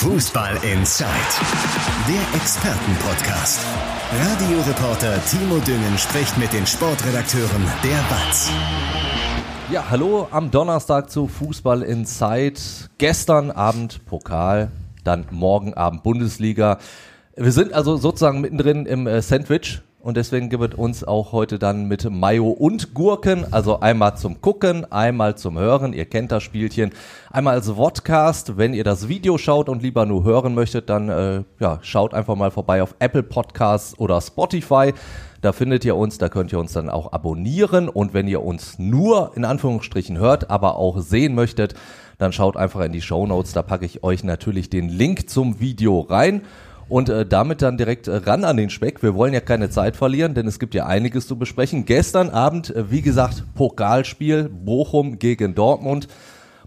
Fußball Inside, der Expertenpodcast. Radioreporter Timo Düngen spricht mit den Sportredakteuren der BATS. Ja, hallo am Donnerstag zu Fußball Inside. Gestern Abend Pokal, dann morgen Abend Bundesliga. Wir sind also sozusagen mittendrin im äh, Sandwich und deswegen gibt es uns auch heute dann mit Mayo und Gurken, also einmal zum Gucken, einmal zum Hören. Ihr kennt das Spielchen. Einmal als Vodcast, wenn ihr das Video schaut und lieber nur hören möchtet, dann äh, ja, schaut einfach mal vorbei auf Apple Podcasts oder Spotify. Da findet ihr uns, da könnt ihr uns dann auch abonnieren. Und wenn ihr uns nur in Anführungsstrichen hört, aber auch sehen möchtet, dann schaut einfach in die Show Notes. Da packe ich euch natürlich den Link zum Video rein und äh, damit dann direkt äh, ran an den Speck. Wir wollen ja keine Zeit verlieren, denn es gibt ja einiges zu besprechen. Gestern Abend, äh, wie gesagt, Pokalspiel Bochum gegen Dortmund.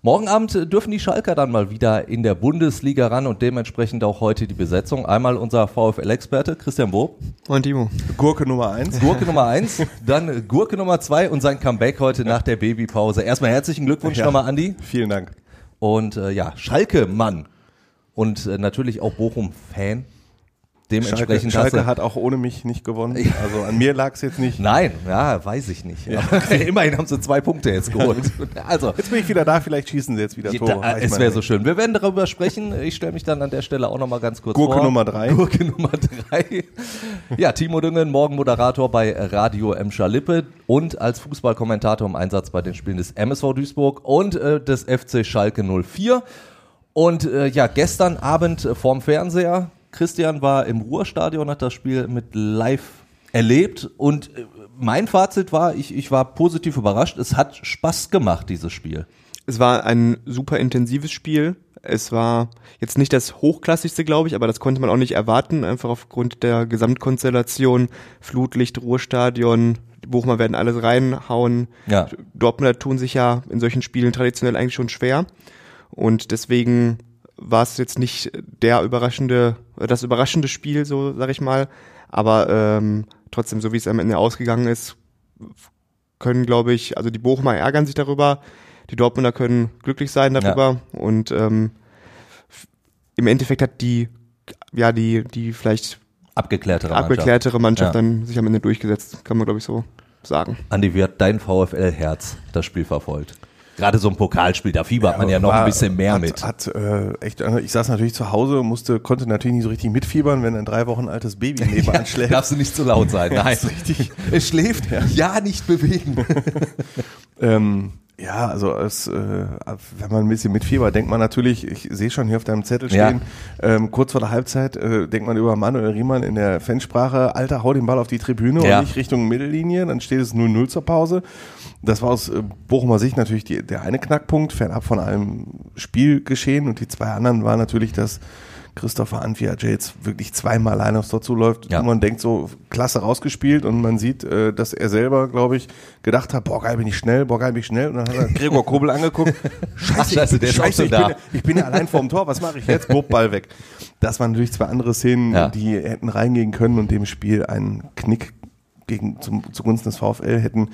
Morgen Abend äh, dürfen die Schalker dann mal wieder in der Bundesliga ran und dementsprechend auch heute die Besetzung. Einmal unser VfL-Experte Christian Bo. Und Timo. Gurke Nummer eins. Gurke Nummer eins, dann Gurke Nummer zwei und sein Comeback heute nach der Babypause. Erstmal herzlichen Glückwunsch Ja. nochmal, Andi. Vielen Dank. Und äh, ja, Schalke-Mann und äh, natürlich auch Bochum-Fan. Schalke, Dementsprechend Schalke du- hat auch ohne mich nicht gewonnen. Also an mir lag es jetzt nicht. Nein, ja, weiß ich nicht. Aber immerhin haben sie zwei Punkte jetzt geholt. Also, Jetzt bin ich wieder da, vielleicht schießen sie jetzt wieder Tore. da, es wäre so schön. Wir werden darüber sprechen. Ich stelle mich dann an der Stelle auch nochmal ganz kurz Gurke vor. Nummer drei. Gurke Nummer drei. Ja, Timo Düngen, morgen Moderator bei Radio Emscher Lippe und als Fußballkommentator im Einsatz bei den Spielen des MSV Duisburg und äh, des FC Schalke 04. Und äh, ja, gestern Abend äh, vorm Fernseher. Christian war im Ruhrstadion, hat das Spiel mit live erlebt und äh, mein Fazit war, ich, ich war positiv überrascht. Es hat Spaß gemacht, dieses Spiel. Es war ein super intensives Spiel. Es war jetzt nicht das hochklassigste, glaube ich, aber das konnte man auch nicht erwarten, einfach aufgrund der Gesamtkonstellation. Flutlicht, Ruhrstadion, die Bochumer werden alles reinhauen. Ja. Dortmunder tun sich ja in solchen Spielen traditionell eigentlich schon schwer. Und deswegen war es jetzt nicht der überraschende, das überraschende Spiel, so sag ich mal. Aber ähm, trotzdem, so wie es am Ende ausgegangen ist, können, glaube ich, also die Bochumer ärgern sich darüber, die Dortmunder können glücklich sein darüber und ähm, im Endeffekt hat die, ja, die, die vielleicht Abgeklärtere Mannschaft. abgeklärtere Mannschaft Ja. dann sich am Ende durchgesetzt, kann man, glaube ich, so sagen. Andi, wie hat dein VfL-Herz das Spiel verfolgt? Gerade so ein Pokalspiel, da fiebert man ja noch War- ein bisschen mehr hat, mit. Hat äh, echt, ich saß natürlich zu Hause, musste, konnte natürlich nicht so richtig mitfiebern, wenn ein drei Wochen altes Baby nebenan schläft. Darfst du nicht zu laut sein. Nein, ist richtig. Es schläft. Ja, nicht bewegen. Ähm, ja, also es, äh, wenn man ein bisschen mit Fieber, denkt man natürlich, ich sehe schon hier auf deinem Zettel stehen, ähm, kurz vor der Halbzeit äh, denkt man über Manuel Riemann in der Fansprache, Alter, hau den Ball auf die Tribüne Ja. und nicht Richtung Mittellinie, dann steht es 0-0 zur Pause. Das war aus äh, Bochumer Sicht natürlich die, der eine Knackpunkt, fernab von allem Spielgeschehen und die zwei anderen war natürlich, dass Christopher Anfiace jetzt wirklich zweimal allein aufs Tor zuläuft Ja. und man denkt so, klasse rausgespielt und man sieht, äh, dass er selber, glaube ich, gedacht hat, boah geil, bin ich schnell, boah geil, bin ich schnell und dann hat er Gregor Kobel angeguckt, scheiße, der ist auch schon ich, da. Bin, ich bin ja allein vorm Tor, was mache ich jetzt? Bob, Ball weg. Das waren natürlich zwei andere Szenen, Ja. die hätten reingehen können und dem Spiel einen Knick gegen, zum, zugunsten des VfL hätten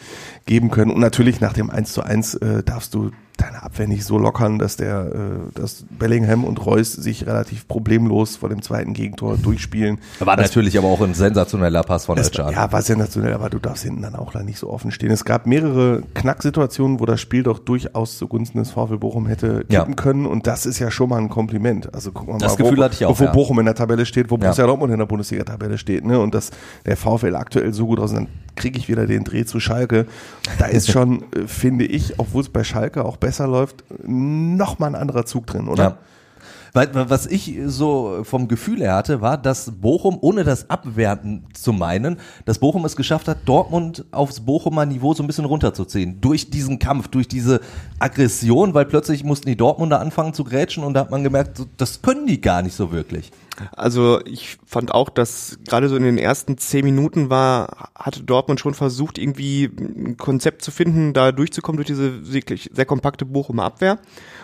geben können. Und natürlich nach dem 1 zu 1 äh, darfst du deine Abwehr nicht so lockern, dass der, äh, dass Bellingham und Reus sich relativ problemlos vor dem zweiten Gegentor durchspielen. War natürlich aber auch ein sensationeller Pass von Özcan. ja, war sensationell, aber du darfst hinten dann auch da nicht so offen stehen. Es gab mehrere Knacksituationen, wo das Spiel doch durchaus zugunsten des VfL Bochum hätte Ja. kippen können und das ist ja schon mal ein Kompliment. Also gucken wir Das mal, Gefühl wo, hatte ich auch, wo ja. Bochum in der Tabelle steht, wo Ja. Borussia Dortmund in der Bundesliga-Tabelle steht, ne? Und dass der VfL aktuell so gut aus, dann kriege ich wieder den Dreh zu Schalke. Da ist schon, äh, finde ich, obwohl es bei Schalke auch besser läuft, noch mal ein anderer Zug drin, oder? Ja. Was ich so vom Gefühl her hatte, war, dass Bochum, ohne das abwerten zu meinen, dass Bochum es geschafft hat, Dortmund aufs Bochumer Niveau so ein bisschen runterzuziehen. Durch diesen Kampf, durch diese Aggression, weil plötzlich mussten die Dortmunder anfangen zu grätschen und da hat man gemerkt, das können die gar nicht so wirklich. Also ich fand auch, dass gerade so in den ersten zehn Minuten war, hatte Dortmund schon versucht, irgendwie ein Konzept zu finden, da durchzukommen durch diese wirklich sehr kompakte Bochumer Abwehr.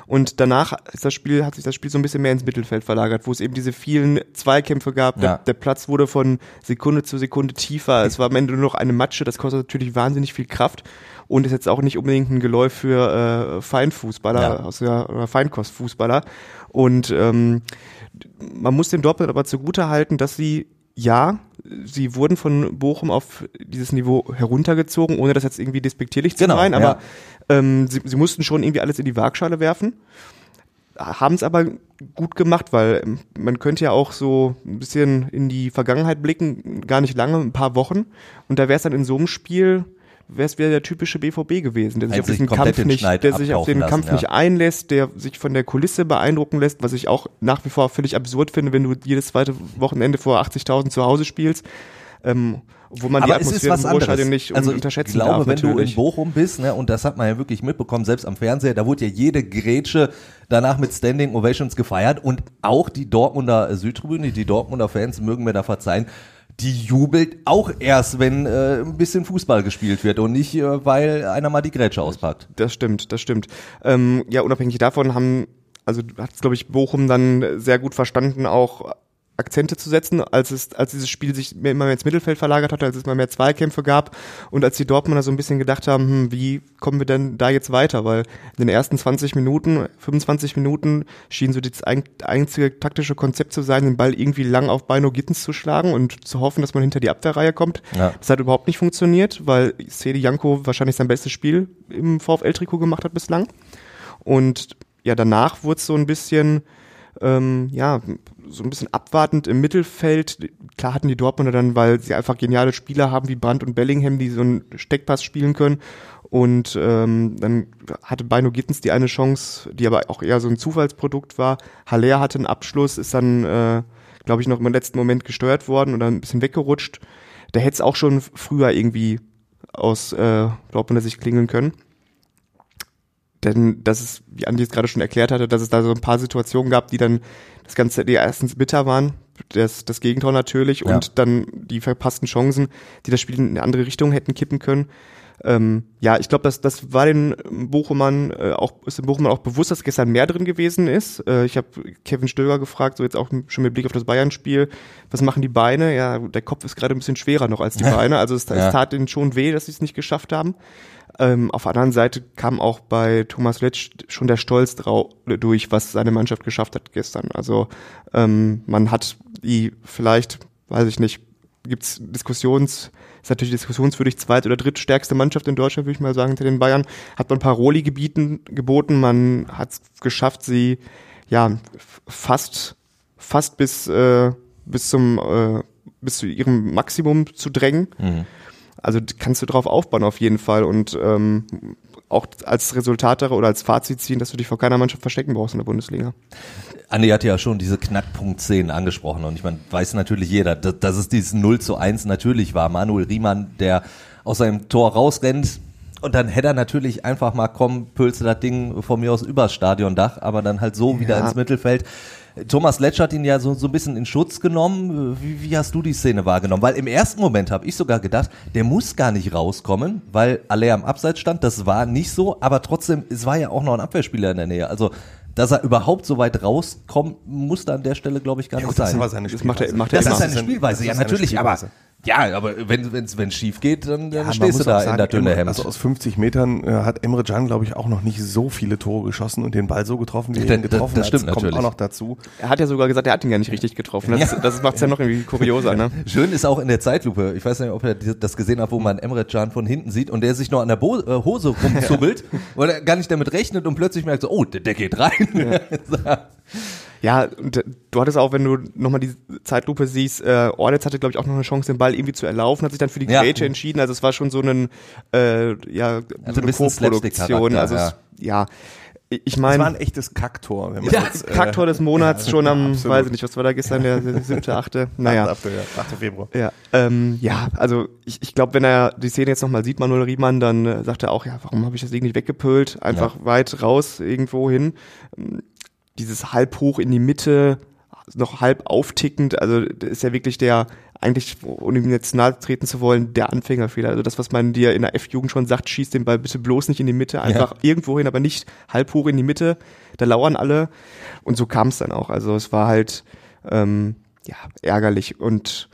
Und danach ist das Spiel, hat sich das Spiel so ein bisschen mehr ins Mittelfeld verlagert, wo es eben diese vielen Zweikämpfe gab. Ja. Der, der Platz wurde von Sekunde zu Sekunde tiefer. Es war am Ende nur noch eine Matsche. Das kostet natürlich wahnsinnig viel Kraft und ist jetzt auch nicht unbedingt ein Geläuf für äh, Feinfußballer Ja. aus der, oder Feinkostfußballer. Und ähm, man muss dem Dortmund aber zugute halten, dass sie ja, sie wurden von Bochum auf dieses Niveau heruntergezogen, ohne das jetzt irgendwie despektierlich zu Genau, meinen, ja. Ähm, sie, sie mussten schon irgendwie alles in die Waagschale werfen, haben es aber gut gemacht, weil ähm, man könnte ja auch so ein bisschen in die Vergangenheit blicken, gar nicht lange, ein paar Wochen, und da wäre es dann in so einem Spiel, wäre es wieder der typische BVB gewesen, der sich auf diesen Kampf den nicht, der sich auf den lassen, Kampf ja. nicht einlässt, der sich von der Kulisse beeindrucken lässt, was ich auch nach wie vor völlig absurd finde, wenn du jedes zweite Wochenende vor 80.000 zu Hause spielst, ähm, wo man die Aber es ist Atmosphäre was im Ruhrstadion anderes. nicht also unterschätzen ich glaube, darf. wenn du in natürlich. Bochum bist, ne, und das hat man ja wirklich mitbekommen, selbst am Fernseher, da wurde ja jede Grätsche danach mit Standing Ovations gefeiert und auch die Dortmunder Südtribüne, die Dortmunder Fans mögen mir da verzeihen, die jubelt auch erst, wenn äh, ein bisschen Fußball gespielt wird und nicht, äh, weil einer mal die Grätsche auspackt. Das stimmt, das stimmt. Ähm, ja, unabhängig davon haben, also hat es, glaube ich, Bochum dann sehr gut verstanden, auch Akzente zu setzen, als es, als dieses Spiel sich mehr, immer mehr ins Mittelfeld verlagert hatte, als es mal mehr Zweikämpfe gab und als die Dortmunder so ein bisschen gedacht haben, hm, wie kommen wir denn da jetzt weiter? Weil in den ersten 20 Minuten, 25 Minuten schien so das ein, einzige taktische Konzept zu sein, den Ball irgendwie lang auf Beino Gittens zu schlagen und zu hoffen, dass man hinter die Abwehrreihe kommt. Ja. Das hat überhaupt nicht funktioniert, weil Sedi Janko wahrscheinlich sein bestes Spiel im VfL-Trikot gemacht hat bislang. Und ja, danach wurde es so ein bisschen, ähm, ja, so ein bisschen abwartend im Mittelfeld. Klar hatten die Dortmunder dann, weil sie einfach geniale Spieler haben wie Brandt und Bellingham, die so einen Steckpass spielen können. Und ähm, dann hatte Beino Gittens die eine Chance, die aber auch eher so ein Zufallsprodukt war. Haller hatte einen Abschluss, ist dann, äh, glaube ich, noch im letzten Moment gesteuert worden oder ein bisschen weggerutscht. Der hätte es auch schon früher irgendwie aus äh, Dortmunder Sicht klingeln können. Denn das ist, wie Andi es gerade schon erklärt hatte, dass es da so ein paar Situationen gab, die dann das Ganze, die erstens bitter waren, das, das Gegentor natürlich Ja. und dann die verpassten Chancen, die das Spiel in eine andere Richtung hätten kippen können. Ähm, ja, ich glaube, das, das war den Bochumern äh, auch, ist dem Bochumern auch bewusst, dass gestern mehr drin gewesen ist. Äh, ich habe Kevin Stöger gefragt, so jetzt auch schon mit Blick auf das Bayern-Spiel, was machen die Beine? Ja, der Kopf ist gerade ein bisschen schwerer noch als die Beine. Also es, Ja. es tat ihnen schon weh, dass sie es nicht geschafft haben. Ähm, auf der anderen Seite kam auch bei Thomas Letsch schon der Stolz drau durch, was seine Mannschaft geschafft hat gestern. Also ähm, man hat die vielleicht, weiß ich nicht, gibt's Diskussions, ist natürlich diskussionswürdig zweit- oder drittstärkste Mannschaft in Deutschland, würde ich mal sagen, hinter den Bayern. Hat man Paroli gebieten, geboten, man hat es geschafft, sie ja fast, fast bis, äh, bis zum äh, bis zu ihrem Maximum zu drängen. Also d- kannst du drauf aufbauen auf jeden Fall und ähm, auch als Resultat oder als Fazit ziehen, dass du dich vor keiner Mannschaft verstecken brauchst in der Bundesliga. Andi hat ja schon diese Knackpunkt 10 angesprochen und ich meine, weiß natürlich jeder, dass, dass es dieses 0 zu 1 natürlich war. Manuel Riemann, der aus seinem Tor rausrennt und dann hätte er natürlich einfach mal kommen, pülse das Ding von mir aus übers Stadiondach, aber dann halt so wieder Ja. ins Mittelfeld. Thomas Letsch hat ihn ja so, so ein bisschen in Schutz genommen. Wie, wie hast du die Szene wahrgenommen? Weil im ersten Moment habe ich sogar gedacht, der muss gar nicht rauskommen, weil Aller am Abseits stand. Das war nicht so, aber trotzdem, es war ja auch noch ein Abwehrspieler in der Nähe. Also, dass er überhaupt so weit rauskommt, musste an der Stelle, glaube ich, gar Ja, nicht das sein. Das macht er- macht er Das immer. ist seine Spielweise, das ja ist seine natürlich, aber Spielweise. Ja, aber wenn wenn's wenn's schief geht, dann, dann Ja, stehst du da auch in sagen, der dünne Hemd. Also aus 50 Metern äh, hat Emre Can, glaube ich, auch noch nicht so viele Tore geschossen und den Ball so getroffen, wie er Das- ihn getroffen das hat. stimmt kommt natürlich. auch noch dazu. Er hat ja sogar gesagt, er hat ihn gar nicht richtig getroffen. Das, das macht es ja noch irgendwie kurioser, ne? Schön ist auch in der Zeitlupe, ich weiß nicht, ob ihr das gesehen habt, wo man Emre Can von hinten sieht und der sich noch an der Bo äh, Hose rumzubbelt, weil er gar nicht damit rechnet und plötzlich merkt so, oh, der, der geht rein. Ja, und du hattest auch, wenn du nochmal die Zeitlupe siehst, äh, Ornitz hatte, glaube ich, auch noch eine Chance, den Ball irgendwie zu erlaufen, hat sich dann für die Ja. Grätsche entschieden. Also es war schon so ein, äh, ja, so ein eine bisschen Co-Produktion. Also ja. es, ja, ich Das war meine, ein echtes Kacktor. Wenn man Ja, jetzt, äh, Kacktor des Monats schon am, absolut. weiß ich nicht, was war da gestern, der siebte, achte? Naja. 8. Ja, 8. Februar. Ja, ähm, ja, also ich, ich glaube, wenn er die Szene jetzt nochmal sieht, Manuel Riemann, dann äh, sagt er auch, ja, warum habe ich das Ding nicht weggepölt? Einfach weit raus irgendwo hin. Dieses halb hoch in die Mitte, noch halb auftickend. Also das ist ja wirklich der, eigentlich, ohne ihm jetzt nahe treten zu wollen, der Anfängerfehler. Also das, was man dir in der F-Jugend schon sagt, schieß den Ball bitte bloß nicht in die Mitte, einfach ja. irgendwo hin, aber nicht halb hoch in die Mitte. Da lauern alle. Und so kam es dann auch. Also es war halt ähm, ja ärgerlich. Und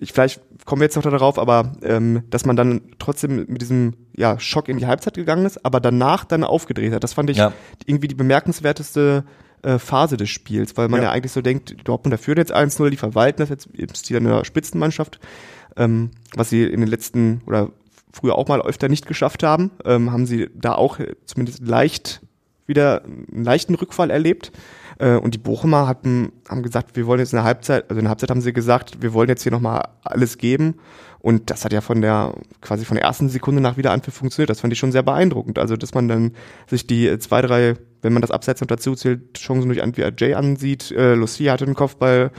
ich, vielleicht kommen wir jetzt noch darauf, aber ähm, dass man dann trotzdem mit diesem ja, Schock in die Halbzeit gegangen ist, aber danach dann aufgedreht hat. Das fand ich ja. irgendwie die bemerkenswerteste äh, Phase des Spiels, weil man ja. ja eigentlich so denkt, Dortmund führt jetzt 1-0, die verwalten das jetzt im Stil einer Spitzenmannschaft, ähm, was sie in den letzten oder früher auch mal öfter nicht geschafft haben, ähm, haben sie da auch zumindest leicht wieder einen leichten Rückfall erlebt. Äh, und die Bochumer hatten, haben gesagt, wir wollen jetzt in der Halbzeit, also in der Halbzeit haben sie gesagt, wir wollen jetzt hier nochmal alles geben. Und das hat ja von der, quasi von der ersten Sekunde nach wieder Anpfiff funktioniert. Das fand ich schon sehr beeindruckend. Also, dass man dann sich die zwei, drei, wenn man das Abseits noch dazu zählt, Chancen durch Antwi Jay ansieht, äh, Lucia hatte den Kopfball,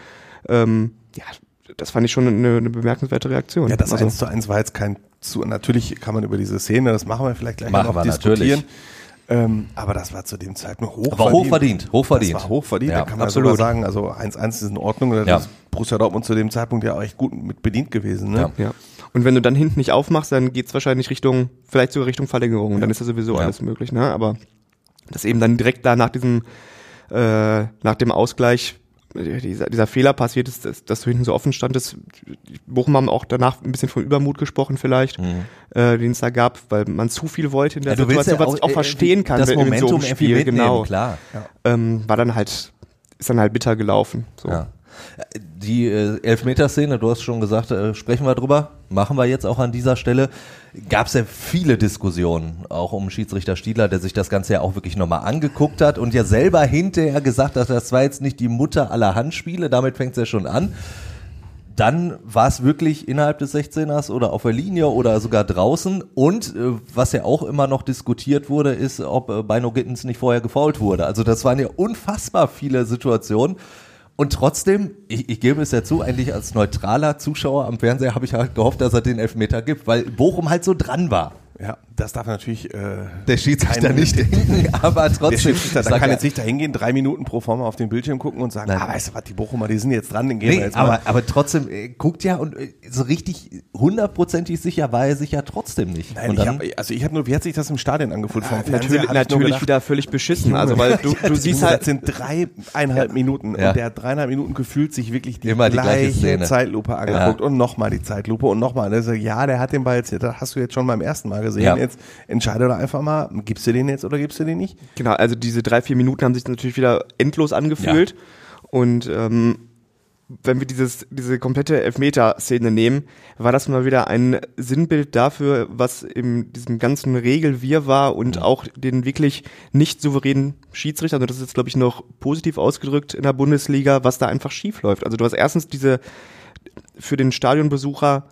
ähm, ja, das fand ich schon eine, eine bemerkenswerte Reaktion. Ja, das also, 1 zu 1 war jetzt kein zu, natürlich kann man über diese Szene, das machen wir vielleicht gleich machen noch diskutieren. Natürlich. Ähm, aber das war zu dem Zeitpunkt hochverdient. Aber hochverdient, hochverdient. Das war hochverdient, ja, da kann man absolut sagen, also 1-1 ist in Ordnung. Da ja. ist Borussia Dortmund zu dem Zeitpunkt ja auch echt gut mit bedient gewesen. Ne? Ja. ja. Und wenn du dann hinten nicht aufmachst, dann geht's wahrscheinlich Richtung, vielleicht sogar Richtung Verlängerung. Und dann ist ja sowieso ja. alles möglich. Ne? Aber das eben dann direkt da nach diesem, äh, nach dem Ausgleich dieser, dieser Fehler passiert ist, dass, dass du hinten so offen standest. Bochum haben auch danach ein bisschen von Übermut gesprochen vielleicht, mhm. äh, den es da gab, weil man zu viel wollte in der ja, Situation, ja was ich auch verstehen kann. Das Momentum so Spiel, genau. klar. Ja. Ähm, war dann halt, ist dann halt bitter gelaufen. So. Ja. Die äh, Elfmeterszene, du hast schon gesagt, äh, sprechen wir drüber, machen wir jetzt auch an dieser Stelle. Gab es ja viele Diskussionen, auch um Schiedsrichter Stiedler, der sich das Ganze ja auch wirklich nochmal angeguckt hat und ja selber hinterher gesagt hat, das war jetzt nicht die Mutter aller Handspiele, damit fängt es ja schon an. Dann war es wirklich innerhalb des 16ers oder auf der Linie oder sogar draußen. Und äh, was ja auch immer noch diskutiert wurde, ist, ob äh, Beino Gittens nicht vorher gefault wurde. Also das waren ja unfassbar viele Situationen und trotzdem, ich, ich gebe es ja zu, eigentlich als neutraler Zuschauer am Fernseher habe ich halt gehofft, dass er den Elfmeter gibt, weil Bochum halt so dran war. Ja, das darf natürlich äh, der Schiedsrichter nicht denken, aber trotzdem. Der Schiedsrichter da kann jetzt nicht da hingehen, drei Minuten pro Forma auf den Bildschirm gucken und sagen, Nein. ah, weißt du was, die Bochumer, die sind jetzt dran, den gehen nee, wir jetzt aber, mal. Aber trotzdem, äh, guckt ja und äh, so richtig hundertprozentig sicher war er sich ja trotzdem nicht. Nein, ich hab, also ich habe nur, wie hat sich das im Stadion angefühlt? Ja, natürlich natürlich gedacht, wieder völlig beschissen. Also weil du, du siehst halt, das sind dreieinhalb Minuten ja. und der hat dreieinhalb Minuten gefühlt sich wirklich die, Immer gleiche, die gleiche Zeitlupe angeguckt ja. und nochmal die Zeitlupe und nochmal. Also, ja, der hat den Ball jetzt, das hast du jetzt schon beim ersten Mal gesehen. Ja. Jetzt entscheide doch einfach mal, gibst du den jetzt oder gibst du den nicht? Genau, also diese drei, vier Minuten haben sich natürlich wieder endlos angefühlt. Ja. Und ähm, wenn wir dieses, diese komplette Elfmeter-Szene nehmen, war das mal wieder ein Sinnbild dafür, was in diesem ganzen Regelwirr war und ja. auch den wirklich nicht souveränen Schiedsrichter, also das ist jetzt, glaube ich, noch positiv ausgedrückt in der Bundesliga, was da einfach schief läuft. Also du hast erstens diese für den Stadionbesucher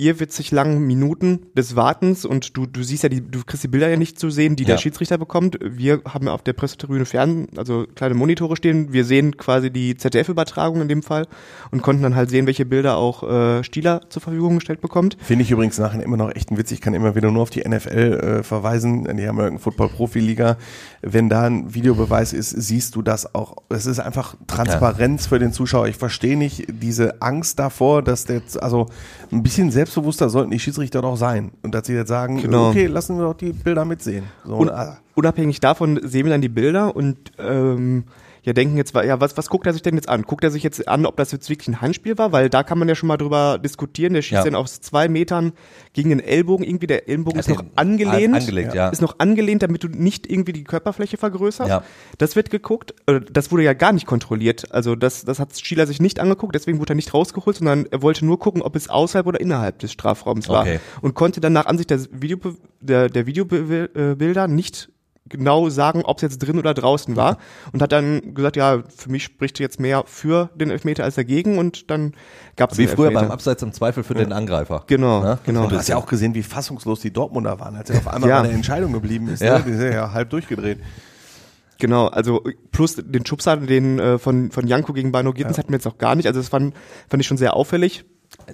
irrwitzig langen Minuten des Wartens und du, du siehst ja, die, du kriegst die Bilder ja nicht zu sehen, die ja. der Schiedsrichter bekommt. Wir haben auf der Pressetribüne fern, also kleine Monitore stehen. Wir sehen quasi die ZDF-Übertragung in dem Fall und konnten dann halt sehen, welche Bilder auch äh, Stieler zur Verfügung gestellt bekommt. Finde ich übrigens nachher immer noch echt ein Witz. Ich kann immer wieder nur auf die NFL äh, verweisen, die American Football Profi-Liga. Wenn da ein Videobeweis ist, siehst du das auch. Es ist einfach Transparenz ja. für den Zuschauer. Ich verstehe nicht diese Angst davor, dass der, also ein bisschen selbst selbstbewusster sollten die Schiedsrichter doch sein. Und dass sie jetzt sagen, genau. okay, lassen wir doch die Bilder mitsehen. So, und, ah. unabhängig davon sehen wir dann die Bilder und ähm, ja denken jetzt, ja, was, was guckt er sich denn jetzt an? Guckt er sich jetzt an, ob das jetzt wirklich ein Handspiel war? Weil da kann man ja schon mal drüber diskutieren. Der schießt ja. dann aus zwei Metern gegen den Ellbogen. Irgendwie der Ellbogen ist noch angelehnt. Angelegt, ja. Ist noch angelehnt, damit du nicht irgendwie die Körperfläche vergrößerst. Ja. Das wird geguckt. Äh, das wurde ja gar nicht kontrolliert. Also das, das hat Schieler sich nicht angeguckt. Deswegen wurde er nicht rausgeholt, sondern er wollte nur gucken, ob es außerhalb oder innerhalb des Strafraums war. Okay. Und konnte dann nach Ansicht der, Video, der, der Videobilder nicht genau sagen, ob es jetzt drin oder draußen war und hat dann gesagt, ja, für mich spricht jetzt mehr für den Elfmeter als dagegen und dann gab es Wie früher beim Abseits im Zweifel für ja. den Angreifer. Genau, ja? genau. Du hast ja auch gesehen, wie fassungslos die Dortmunder waren, als er auf einmal ja. bei der Entscheidung geblieben ist. Ja. Ne? Die sind ja halb durchgedreht. Genau, also plus den Schubser, den äh, von von Janko gegen Bano Gittens ja. hatten wir jetzt auch gar nicht. Also das fand, fand ich schon sehr auffällig.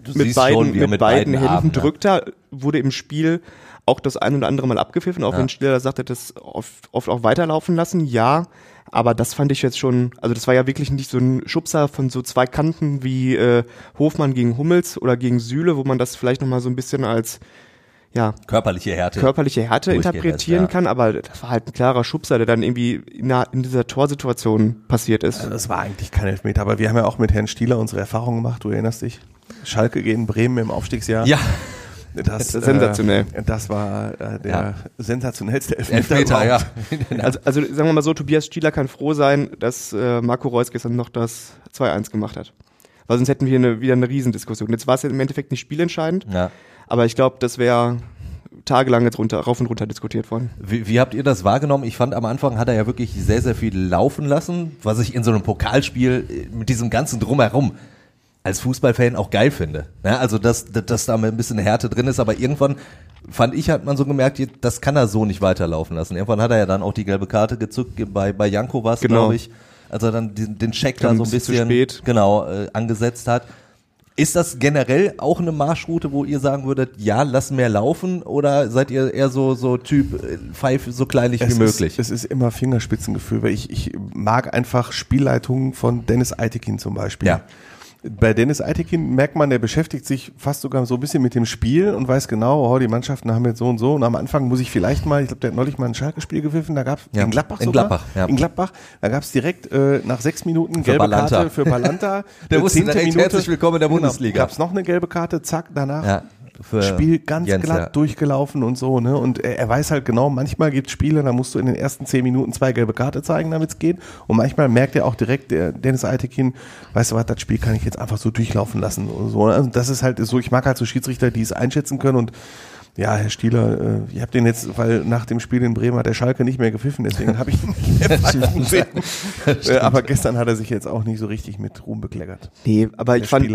Du mit beiden, schon, mit, mit, beiden, beiden Händen Armen, drückt er, wurde im Spiel auch das ein oder andere Mal abgepfiffen, auch ja. wenn Stiller sagt, er das oft, oft auch weiterlaufen lassen, ja. Aber das fand ich jetzt schon, also das war ja wirklich nicht so ein Schubser von so zwei Kanten wie äh, Hofmann gegen Hummels oder gegen Sühle, wo man das vielleicht nochmal so ein bisschen als ja, Körperliche Härte. körperliche Härte interpretieren ja. kann, aber das war halt ein klarer Schubser, der dann irgendwie in, der, in dieser Torsituation passiert ist. Also das war eigentlich kein Elfmeter, aber wir haben ja auch mit Herrn Stieler unsere Erfahrungen gemacht, du erinnerst dich. Schalke gegen Bremen im Aufstiegsjahr. ja, das, Das ist sensationell. Äh, das war äh, der Ja. sensationellste Elfmeter. Elfmeter, ja. überhaupt. Also, also sagen wir mal so, Tobias Stieler kann froh sein, dass äh, Marco Reus gestern noch das 2-1 gemacht hat. Weil sonst hätten wir eine, wieder eine Riesendiskussion. Jetzt war es ja im Endeffekt nicht spielentscheidend, ja. aber ich glaube, das wäre tagelang jetzt runter, rauf und runter diskutiert worden. Wie, wie habt ihr das wahrgenommen? Ich fand, am Anfang hat er ja wirklich sehr, sehr viel laufen lassen, was ich in so einem Pokalspiel äh, mit diesem ganzen Drumherum als Fußballfan auch geil finde. Ja, also, dass, dass, da mal ein bisschen Härte drin ist, aber irgendwann fand ich, hat man so gemerkt, das kann er so nicht weiterlaufen lassen. Irgendwann hat er ja dann auch die gelbe Karte gezückt, bei, bei Janko war es, Genau. glaube ich, als er dann den, den Check da so ein bisschen bisschen zu spät. genau äh, angesetzt hat. Ist das generell auch eine Marschroute, wo ihr sagen würdet, ja, lass mehr laufen oder seid ihr eher so, so Typ, äh, pfeif so kleinlich wie es möglich? Ist, es ist immer Fingerspitzengefühl, weil ich, ich mag einfach Spielleitungen von Dennis Eitekin zum Beispiel. Ja. Bei Dennis Eitekin merkt man, der beschäftigt sich fast sogar so ein bisschen mit dem Spiel und weiß genau, oh, die Mannschaften haben jetzt so und so. Und am Anfang muss ich vielleicht mal, ich glaube, der hat neulich mal ein Schalke-Spiel gepfiffen, da gab es Ja, in Gladbach in sogar. Gladbach, ja. In Gladbach, da gab es direkt äh, nach sechs Minuten gelbe Balanta. Karte für Balanta. Der Äh, wusste zehnte direkt, herzlich willkommen in der Genau, Bundesliga. Gab es noch eine gelbe Karte, zack, danach Ja, für Spiel ganz Jens, glatt ja. durchgelaufen und so, ne? Und er, er weiß halt genau, manchmal gibt es Spiele, da musst du in den ersten zehn Minuten zwei gelbe Karte zeigen, damit es geht. Und manchmal merkt er auch direkt, der Dennis Eitekin, weißt du was, das Spiel kann ich jetzt einfach so durchlaufen lassen und so. Also das ist halt so, ich mag halt so Schiedsrichter, die es einschätzen können und ja, Herr Stieler, äh, ich habe den jetzt, weil nach dem Spiel in Bremen hat der Schalke nicht mehr gepfiffen, deswegen habe ich ihn nicht mehr sehen. Äh, Aber gestern hat er sich jetzt auch nicht so richtig mit Ruhm bekleckert. Nee, aber ich fand,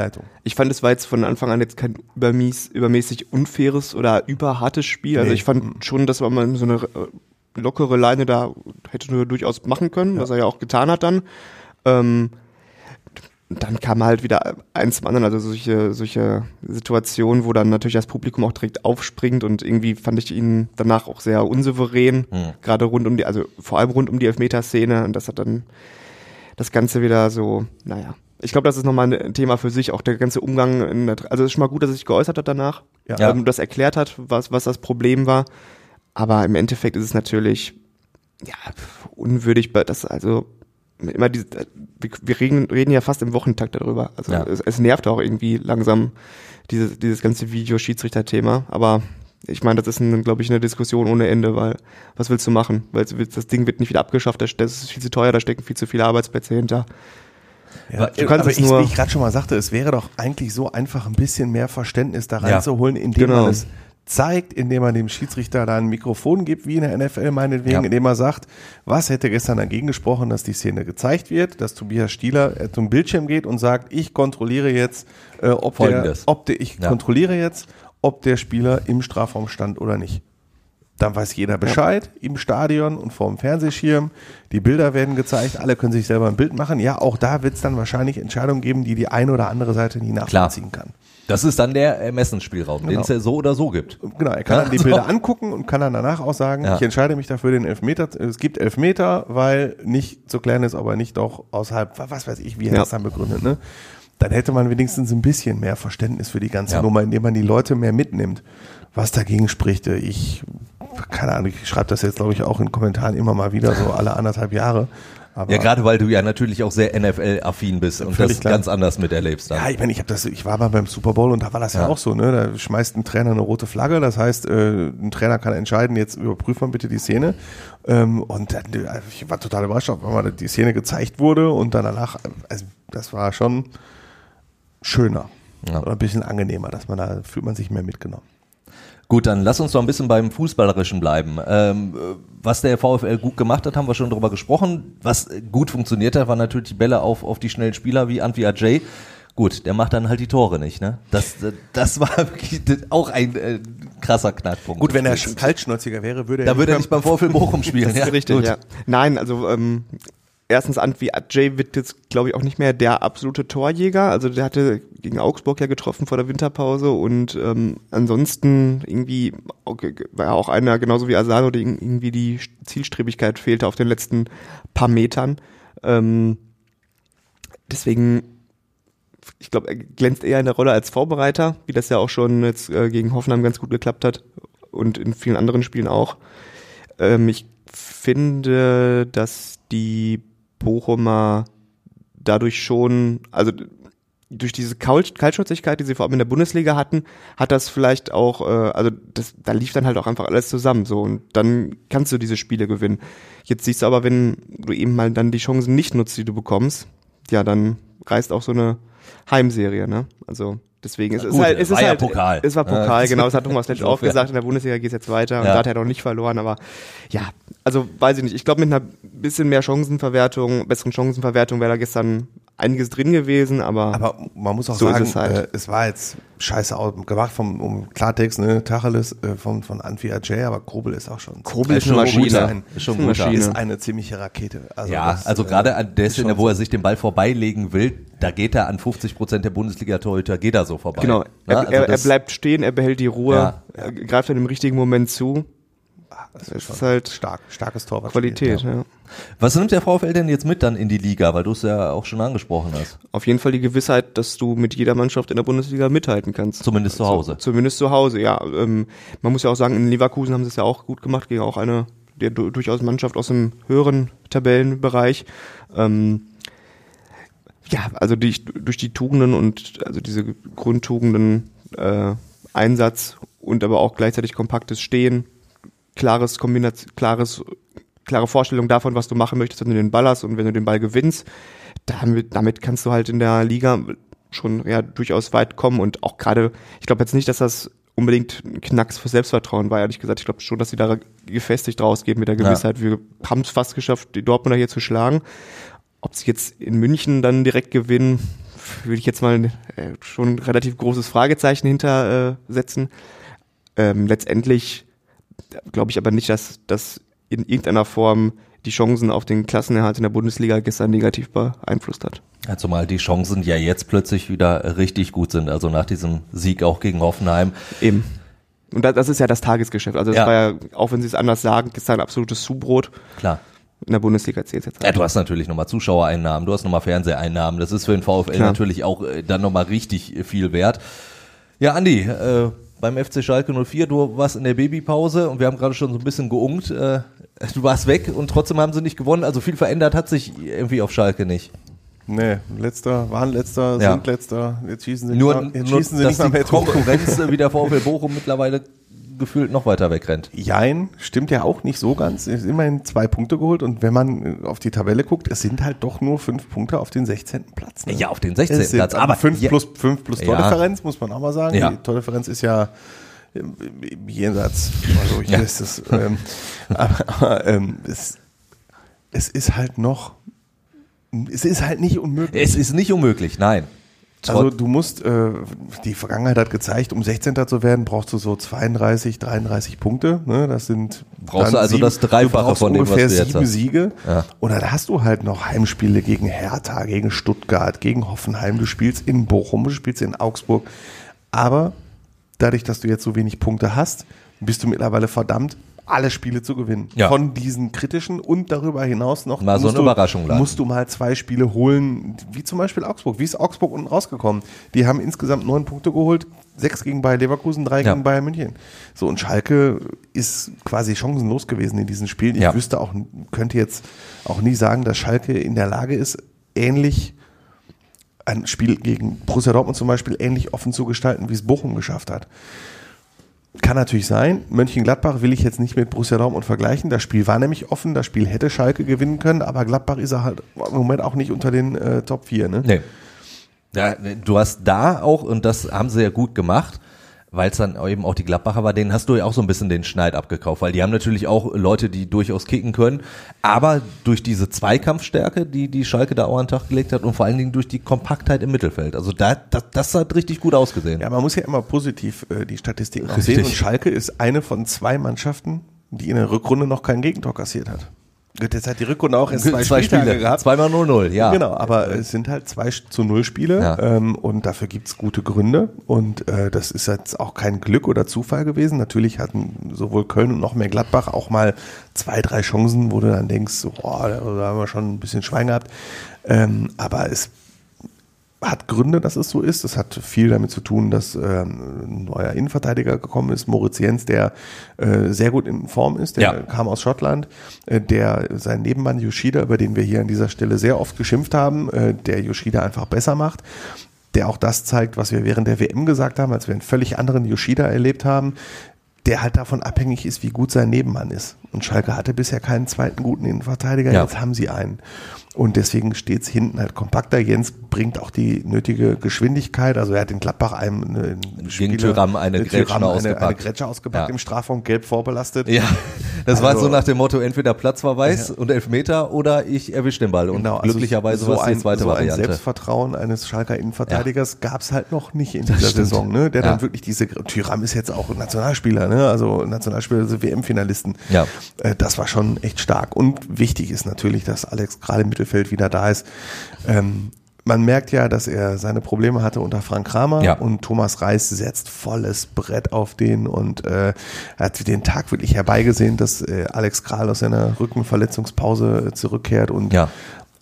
ich fand, es war jetzt von Anfang an jetzt kein übermies, übermäßig unfaires oder überhartes Spiel. Also Nee. ich fand schon, dass man so eine äh, lockere Leine da hätte nur durchaus machen können, was er ja auch getan hat dann. Ähm, dann kam halt wieder eins zum anderen, also solche, solche Situationen, wo dann natürlich das Publikum auch direkt aufspringt und irgendwie fand ich ihn danach auch sehr unsouverän, Hm. gerade rund um die, also vor allem rund um die Elfmeterszene und das hat dann das Ganze wieder so, naja. Ich glaube, das ist nochmal ein Thema für sich, auch der ganze Umgang in der, also es ist schon mal gut, dass er sich geäußert hat danach, Ja. Ja. ähm, das erklärt hat, was, was das Problem war. Aber im Endeffekt ist es natürlich, ja, unwürdig, das, also, immer diese, wir, wir reden, reden ja fast im Wochentakt darüber. Also Ja. es, es nervt auch irgendwie langsam, dieses, dieses ganze Video-Schiedsrichter-Thema. Aber ich meine, das ist, glaube ich, eine Diskussion ohne Ende, weil was willst du machen? Weil das Ding wird nicht wieder abgeschafft, das, ist viel zu teuer, da stecken viel zu viele Arbeitsplätze hinter. Ja, Du kannst aber es ich, nur- wie ich gerade schon mal sagte, es wäre doch eigentlich so einfach ein bisschen mehr Verständnis da Ja. reinzuholen, indem Genau. man es zeigt, indem man dem Schiedsrichter da ein Mikrofon gibt, wie in der NFL meinetwegen, Ja. indem er sagt, was hätte gestern dagegen gesprochen, dass die Szene gezeigt wird, dass Tobias Stieler äh, zum Bildschirm geht und sagt, ich kontrolliere jetzt, äh, ob, der, ob der, ich Ja. kontrolliere jetzt, ob der Spieler im Strafraum stand oder nicht. Dann weiß jeder Bescheid im Stadion und vor dem Fernsehschirm. Die Bilder werden gezeigt, alle können sich selber ein Bild machen. Ja, auch da wird es dann wahrscheinlich Entscheidungen geben, die die eine oder andere Seite nie nachvollziehen kann. Das ist dann der Ermessensspielraum, den Genau. es ja so oder so gibt. Genau, er kann Ja, dann die so. Bilder angucken und kann dann danach auch sagen, Ja. ich entscheide mich dafür den Elfmeter. Es gibt Elfmeter, weil nicht so klein ist, aber nicht doch außerhalb, was weiß ich, wie er Ja. das dann begründet. Ne? Dann hätte man wenigstens ein bisschen mehr Verständnis für die ganze. Nummer, indem man die Leute mehr mitnimmt. Was dagegen spricht, äh, ich, keine Ahnung, ich schreibe das jetzt, glaube ich, auch in Kommentaren immer mal wieder, so alle anderthalb Jahre. Aber Ja, gerade weil du ja natürlich auch sehr NFL-affin bist und das klar. ganz anders miterlebst dann. Ja, ich meine, ich habe das, ich war mal beim Super Bowl und da war das ja, Ja. auch so, ne? Da schmeißt ein Trainer eine rote Flagge, das heißt, äh, ein Trainer kann entscheiden, jetzt überprüft man bitte die Szene. Ähm, und dann, äh, ich war total überrascht, ob mal die Szene gezeigt wurde und dann danach, äh, also das war schon schöner Ja. oder ein bisschen angenehmer, dass man da fühlt man sich mehr mitgenommen. Gut, dann lass uns doch ein bisschen beim Fußballerischen bleiben. Ähm, äh, was der VfL gut gemacht hat, haben wir schon drüber gesprochen. Was gut funktioniert hat, waren natürlich die Bälle auf, auf die schnellen Spieler wie Antwi Ajay. Gut, der macht dann halt die Tore nicht, ne? Das, das war wirklich auch ein äh, krasser Knackpunkt. Gut, wenn er kaltschnäuziger wäre, würde er da würde er nicht beim VfL Bochum spielen. Das ist richtig, gut. ja. Nein, also ähm, erstens Antwi Jay wird jetzt, glaube ich, auch nicht mehr der absolute Torjäger. Also der hatte gegen Augsburg ja getroffen vor der Winterpause und ähm, ansonsten irgendwie war er auch einer, genauso wie Asano, der irgendwie die Zielstrebigkeit fehlte auf den letzten paar Metern. Ähm, deswegen, ich glaube, er glänzt eher in der Rolle als Vorbereiter, wie das ja auch schon jetzt äh, gegen Hoffenheim ganz gut geklappt hat und in vielen anderen Spielen auch. Ähm, ich finde, dass die Bochumer dadurch schon, also durch diese Kaltschnäuzigkeit, die sie vor allem in der Bundesliga hatten, hat das vielleicht auch, äh, also das, da lief dann halt auch einfach alles zusammen so und dann kannst du diese Spiele gewinnen. Jetzt siehst du aber, wenn du eben mal dann die Chancen nicht nutzt, die du bekommst, ja, dann reißt auch so eine Heimserie, ne? Also Deswegen es ist Gut, halt, es war ist ja halt, Pokal. Es war Pokal, genau. Das hat Thomas Letsch auch gesagt. In der Bundesliga geht es jetzt weiter und Ja. da hat er noch nicht verloren. Aber ja, also weiß ich nicht. Ich glaube, mit einer bisschen mehr Chancenverwertung, besseren Chancenverwertung wäre da gestern einiges drin gewesen. Aber, Aber man muss auch So ist sagen, es halt. äh, es war jetzt scheiße gemacht vom um Klartext, ne, Tacheles äh, von, von Anfi Ajay, aber Krobel ist auch schon. Krobel ist schon eine ein. Maschine. Ist schon eine ein guter. Maschine. ist eine ziemliche Rakete. Also ja, das, also äh, gerade an der ist Stelle, wo er sich den Ball vorbeilegen will, da geht er an 50 Prozent der Bundesliga-Torhüter, geht er so vorbei. Genau. Ne? Er, Also er, er das- bleibt stehen, er behält die Ruhe, Ja. er greift dann im richtigen Moment zu. Das Es ist, halt stark, starkes Torwart. Qualität, ja. Was nimmt der VfL denn jetzt mit dann in die Liga, weil du es ja auch schon angesprochen hast? Auf jeden Fall die Gewissheit, dass du mit jeder Mannschaft in der Bundesliga mithalten kannst. Zumindest zu Hause. Zumindest zu Hause, ja. Ähm, man muss ja auch sagen, in Leverkusen haben sie es ja auch gut gemacht, gegen auch eine der du- durchaus Mannschaft aus dem höheren Tabellenbereich. Ähm, ja, also die, durch die Tugenden und also diese Grundtugenden äh, Einsatz und aber auch gleichzeitig kompaktes Stehen, klares Kombination, klares, klare Vorstellung davon, was du machen möchtest, wenn du den Ball hast und wenn du den Ball gewinnst, damit, damit kannst du halt in der Liga schon ja durchaus weit kommen und auch gerade, ich glaube jetzt nicht, dass das unbedingt ein Knacks für Selbstvertrauen war, ehrlich gesagt. Ich glaube schon, dass sie da gefestigt rausgehen mit der Ja. Gewissheit, wir haben es fast geschafft, die Dortmunder hier zu schlagen. Ob sie jetzt in München dann direkt gewinnen, würde ich jetzt mal äh, schon ein relativ großes Fragezeichen hintersetzen. Äh, ähm, letztendlich glaube ich aber nicht, dass das in irgendeiner Form die Chancen auf den Klassenerhalt in der Bundesliga gestern negativ beeinflusst hat. Ja, zumal die Chancen ja jetzt plötzlich wieder richtig gut sind. Also nach diesem Sieg auch gegen Hoffenheim. Eben. Und das, das ist ja das Tagesgeschäft. Also das Ja. war ja, auch wenn sie es anders sagen, gestern ein absolutes Zubrot. Klar. In der Bundesliga zählt jetzt. Ja, du hast natürlich nochmal Zuschauereinnahmen, du hast nochmal Fernseheinnahmen. Das ist für den VfL Klar. natürlich auch äh, dann nochmal richtig viel wert. Ja, Andi, äh, beim FC Schalke 04, du warst in der Babypause und wir haben gerade schon so ein bisschen geungt. Äh, du warst weg und trotzdem haben sie nicht gewonnen. Also viel verändert hat sich irgendwie auf Schalke nicht. Nee, letzter, waren letzter, Ja. sind letzter, jetzt schießen sie Nur, nicht, mal, jetzt nur schießen sie dass nicht mal die mehr Tore. Konkurrenz äh, wie der VfL Bochum mittlerweile gefühlt noch weiter wegrennt. Jein, stimmt ja auch nicht so ganz. Es ist immerhin zwei Punkte geholt und wenn man äh, auf die Tabelle guckt, es sind halt doch nur fünf Punkte auf den 16. Platz. ne? Ja, auf den 16. Es sind Platz. aber fünf ja- plus fünf plus Ja. Tordifferenz, muss man auch mal sagen. Ja. Die Tordifferenz ist ja jenseits, also Ja. das, ähm, aber, aber ähm, es, es ist halt noch, es ist halt nicht unmöglich. Es ist nicht unmöglich, nein. Also du musst, äh, die Vergangenheit hat gezeigt, um 16. zu werden, brauchst du so 32, 33 Punkte. Ne? Das sind Brauchst du also das Dreifache von dem, was ungefähr du jetzt sieben hast. Siege. Ja. Und dann hast du halt noch Heimspiele gegen Hertha, gegen Stuttgart, gegen Hoffenheim. Du spielst in Bochum, du spielst in Augsburg. Aber dadurch, dass du jetzt so wenig Punkte hast, bist du mittlerweile verdammt, alle Spiele zu gewinnen. Ja. Von diesen kritischen und darüber hinaus noch Mal so musst eine du, Überraschung landen. musst du mal zwei Spiele holen, wie zum Beispiel Augsburg. Wie ist Augsburg unten rausgekommen? Die haben insgesamt neun Punkte geholt, sechs gegen Bayer Leverkusen, drei Ja. gegen Bayern München. So, und Schalke ist quasi chancenlos gewesen in diesen Spielen. Ich Ja. wüsste auch, könnte jetzt auch nie sagen, dass Schalke in der Lage ist, ähnlich ein Spiel gegen Borussia Dortmund zum Beispiel ähnlich offen zu gestalten, wie es Bochum geschafft hat. Kann natürlich sein. Mönchengladbach will ich jetzt nicht mit Borussia Dortmund vergleichen. Das Spiel war nämlich offen. Das Spiel hätte Schalke gewinnen können, aber Gladbach ist er halt im Moment auch nicht unter den äh, Top 4. Ne? Nee. Ja, du hast da auch, und das haben sie ja gut gemacht, weil es dann eben auch die Gladbacher war, denen hast du ja auch so ein bisschen den Schneid abgekauft, weil die haben natürlich auch Leute, die durchaus kicken können, aber durch diese Zweikampfstärke, die die Schalke da auch an den Tag gelegt hat und vor allen Dingen durch die Kompaktheit im Mittelfeld. Also da, das, das hat richtig gut ausgesehen. Ja, man muss ja immer positiv äh, die Statistiken auch sehen. Und Schalke ist eine von zwei Mannschaften, die in der Rückrunde noch kein Gegentor kassiert hat. Gut, jetzt hat die Rückrunde auch erst zwei, zwei Spieltage Spiele gehabt. Zweimal 0-0, ja. Genau, aber es sind halt zwei zu null Spiele Ja. ähm, und dafür gibt's gute Gründe und äh, das ist jetzt auch kein Glück oder Zufall gewesen. Natürlich hatten sowohl Köln und noch mehr Gladbach auch mal zwei, drei Chancen, wo du dann denkst, boah, da da haben wir schon ein bisschen Schwein gehabt. Ähm, aber es hat Gründe, dass es so ist. Es hat viel damit zu tun, dass ähm, ein neuer Innenverteidiger gekommen ist, Moritz Jens, der äh, sehr gut in Form ist. Der Ja. kam aus Schottland, äh, der sein Nebenmann Yoshida, über den wir hier an dieser Stelle sehr oft geschimpft haben, äh, der Yoshida einfach besser macht. Der auch das zeigt, was wir während der WM gesagt haben, als wir einen völlig anderen Yoshida erlebt haben, der halt davon abhängig ist, wie gut sein Nebenmann ist. Und Schalke hatte bisher keinen zweiten guten Innenverteidiger, Ja. jetzt haben sie einen. Und deswegen steht's hinten halt kompakter. Jens bringt auch die nötige Geschwindigkeit. Also er hat in Gladbach einem eine, Gegen Thuram eine äh, Grätsche Thuram eine, ausgepackt. eine Grätsche ausgepackt Ja. im Strafraum, gelb vorbelastet. Ja, das war Also- so nach dem Motto, entweder Platzverweis und Elfmeter oder ich erwische den Ball. Und Genau, also glücklicherweise so war es die ein, zweite so ein Variante. Selbstvertrauen eines Schalker Innenverteidigers gab's halt noch nicht in dieser. Saison, ne? Der Ja. dann wirklich diese Tyram ist jetzt auch ein Nationalspieler, ne? Also Nationalspieler, also WM-Finalisten. Ja. Äh, Das war schon echt stark. Und wichtig ist natürlich, dass Alex gerade im Mittelfeld wieder da ist. Ähm, man merkt ja, dass er seine Probleme hatte unter Frank Kramer Ja. und Thomas Reis setzt volles Brett auf den und äh, hat den Tag wirklich herbeigesehen, dass äh, Alex Kral aus seiner Rückenverletzungspause äh, zurückkehrt und Ja.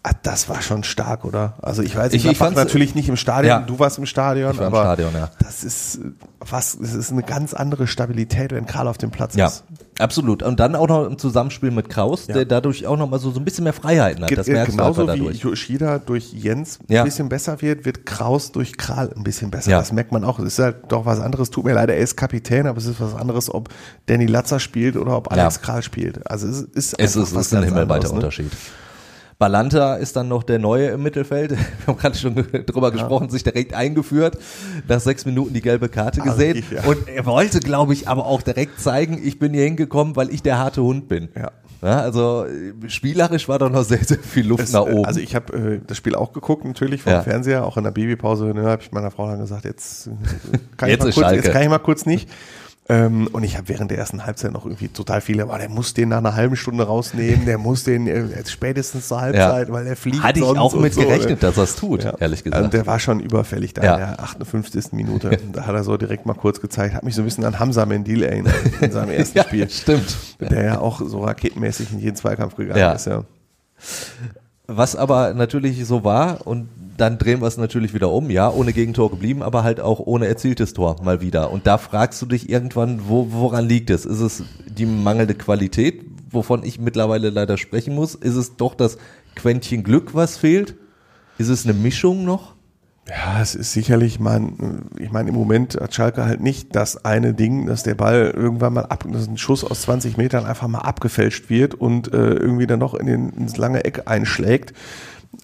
Ah, Das war schon stark, oder? Also ich weiß, Ich- ich, war natürlich nicht im Stadion, Ja. du warst im Stadion, war im aber Stadion, ja. das ist äh, was, es ist eine ganz andere Stabilität, wenn Karl auf dem Platz Ja, ist. Absolut. Und dann auch noch im Zusammenspiel mit Kraus, Ja. der dadurch auch noch mal so, so ein bisschen mehr Freiheiten hat. Ge- Das merkst du Genauso einfach wie. Yoshida durch Jens Ja. ein bisschen besser wird, wird Kraus durch Kral ein bisschen besser. Ja. Das merkt man auch. Es ist halt doch was anderes. Tut mir leid, er ist Kapitän, aber es ist was anderes, ob Danny Latzer spielt oder ob Alex. Kral spielt. Also es ist Es ist, was ist ein himmelweiter anderes, ne? Unterschied. Balanta ist dann noch der Neue im Mittelfeld. Wir haben gerade schon drüber gesprochen, sich direkt eingeführt, nach sechs Minuten die gelbe Karte Ah, gesehen. richtig, ja. Und er wollte, glaube ich, aber auch direkt zeigen, ich bin hier hingekommen, weil ich der harte Hund bin. Ja. Ja, also spielerisch war da noch sehr, sehr viel Luft Es, nach oben. Also ich habe äh, das Spiel auch geguckt, natürlich vom Ja. Fernseher, auch in der Babypause. Ne, habe ich meiner Frau dann gesagt, jetzt äh, kann, Jetzt ich, mal kurz, Schalke. jetzt kann ich mal kurz nicht. Ähm, und ich habe während der ersten Halbzeit noch irgendwie total viele, aber der muss den nach einer halben Stunde rausnehmen, der muss den äh, jetzt spätestens zur Halbzeit, weil er fliegt. Hatte ich auch und mit so, gerechnet, ne? dass er es tut, Ja. ehrlich Also gesagt. der war schon überfällig da Ja. in der 58. Minute. Da hat er so direkt mal kurz gezeigt, hat mich so ein bisschen an Hamza Mendil erinnert in seinem ersten ja, Spiel. stimmt. Der ja auch so raketenmäßig in jeden Zweikampf gegangen Ja. ist, ja. Was aber natürlich so war, und dann drehen wir es natürlich wieder um, ja, ohne Gegentor geblieben, aber halt auch ohne erzieltes Tor mal wieder. Und da fragst du dich irgendwann, wo, woran liegt es? Ist es die mangelnde Qualität, wovon ich mittlerweile leider sprechen muss? Ist es doch das Quäntchen Glück, was fehlt? Ist es eine Mischung noch? Ja, es ist sicherlich, man, ich meine, im Moment hat Schalke halt nicht das eine Ding, dass der Ball irgendwann mal ab, dass ein Schuss aus 20 Metern einfach mal abgefälscht wird und äh, irgendwie dann noch in den, ins lange Eck einschlägt.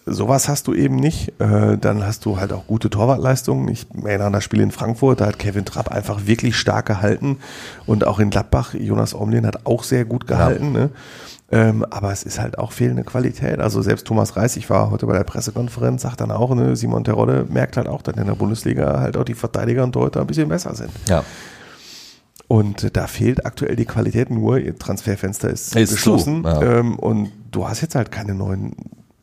Sowas hast du eben nicht. Äh, dann hast du halt auch gute Torwartleistungen. Ich erinnere an das Spiel in Frankfurt, da hat Kevin Trapp einfach wirklich stark gehalten. Und auch in Gladbach, Jonas Omlin hat auch sehr gut gehalten. Ne? Ähm, aber es ist halt auch fehlende Qualität. Also selbst Thomas Reis, ich war heute bei der Pressekonferenz, sagt dann auch, ne, Simon Terodde merkt halt auch, dass in der Bundesliga halt auch die Verteidiger und Torhüter ein bisschen besser sind. Ja. Und äh, da fehlt aktuell die Qualität nur, ihr Transferfenster ist, Ist geschlossen ja. ähm, und du hast jetzt halt keine neuen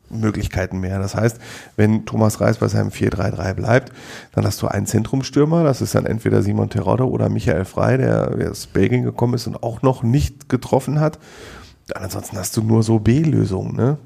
Möglichkeiten mehr. Das heißt, wenn Thomas Reis bei seinem 4-3-3 bleibt, dann hast du einen Zentrumstürmer, das ist dann entweder Simon Terodde oder Michael Frey, der aus Belgien gekommen ist und auch noch nicht getroffen hat. Ansonsten hast du nur so B-Lösungen. Ne?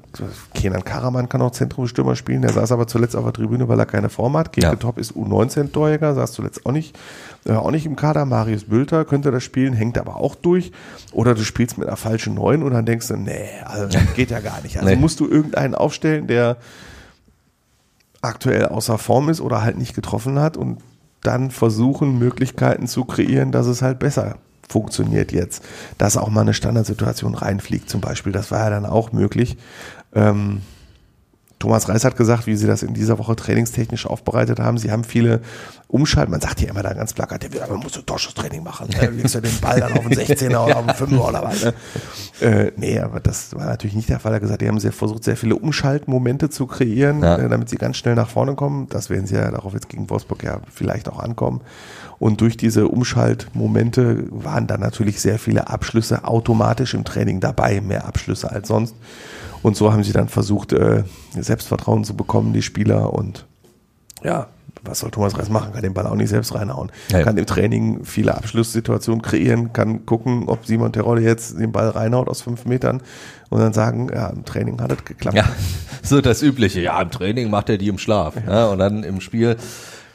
Kenan Karaman kann auch Zentrumstürmer spielen, der saß aber zuletzt auf der Tribüne, weil er keine Form hat. Geke Ja. Top ist U19-Torjäger, saß zuletzt auch nicht, äh, auch nicht im Kader. Marius Bülter könnte das spielen, hängt aber auch durch. Oder du spielst mit einer falschen Neun und dann denkst du, nee, also geht ja gar nicht. Also Nee. musst du irgendeinen aufstellen, der aktuell außer Form ist oder halt nicht getroffen hat und dann versuchen, Möglichkeiten zu kreieren, dass es halt besser funktioniert jetzt. Dass auch mal eine Standardsituation reinfliegt zum Beispiel, das war ja dann auch möglich. Ähm, Thomas Reis hat gesagt, wie sie das in dieser Woche trainingstechnisch aufbereitet haben. Sie haben viele Umschalten. Man sagt ja immer da ganz plakat, man muss ein Torschusstraining machen. Da legst du den Ball dann auf den 16er oder auf den 5er oder was. Ne? Äh, nee, aber das war natürlich nicht der Fall. Er hat gesagt, die haben sehr versucht, sehr viele Umschaltmomente zu kreieren, Ja. äh, damit sie ganz schnell nach vorne kommen. Das werden sie ja darauf jetzt gegen Wolfsburg ja vielleicht auch ankommen. Und durch diese Umschaltmomente waren dann natürlich sehr viele Abschlüsse automatisch im Training dabei, mehr Abschlüsse als sonst. Und so haben sie dann versucht, äh, Selbstvertrauen zu bekommen, die Spieler. Und ja, was soll Thomas Reis machen? Kann den Ball auch nicht selbst reinhauen. Ja. Kann im Training viele Abschlusssituationen kreieren, kann gucken, ob Simon Terodde jetzt den Ball reinhaut aus fünf Metern und dann sagen, ja, im Training hat es geklappt. Ja, so das Übliche. Ja, im Training macht er die im Schlaf. Ja. und dann im Spiel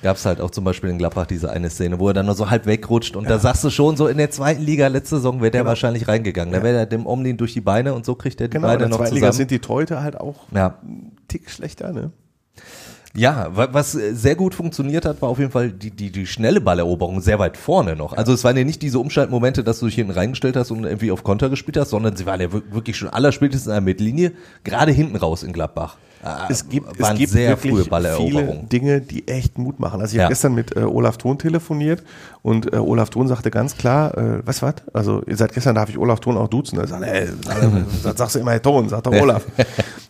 gab es halt auch zum Beispiel in Gladbach diese eine Szene, wo er dann nur so halb wegrutscht und da sagst du schon, so in der zweiten Liga letzte Saison wäre der Genau. wahrscheinlich reingegangen. Da wäre er dem Omlin durch die Beine und so kriegt er die Genau, in Beine der noch zweiten zusammen. Liga sind die Torhüter halt auch ja. ein Tick schlechter, ne? Ja, wa- was äh, sehr gut funktioniert hat, war auf jeden Fall die, die, die schnelle Balleroberung sehr weit vorne noch. Also es waren ja nicht diese Umschaltmomente, dass du dich hinten reingestellt hast und irgendwie auf Konter gespielt hast, sondern sie waren ja wir- wirklich schon allerspätestens in der Mittellinie, gerade hinten raus in Gladbach. Äh, es gibt, es gibt sehr wirklich frühe viele Balleroberungen. Dinge, die echt Mut machen. Also ich Ja. habe gestern mit äh, Olaf Thon telefoniert und äh, Olaf Thon sagte ganz klar, äh, weißt du was, also seit gestern darf ich Olaf Thon auch duzen. Er sagt, ey, das sagst du immer Herr Thon, sagt doch Olaf.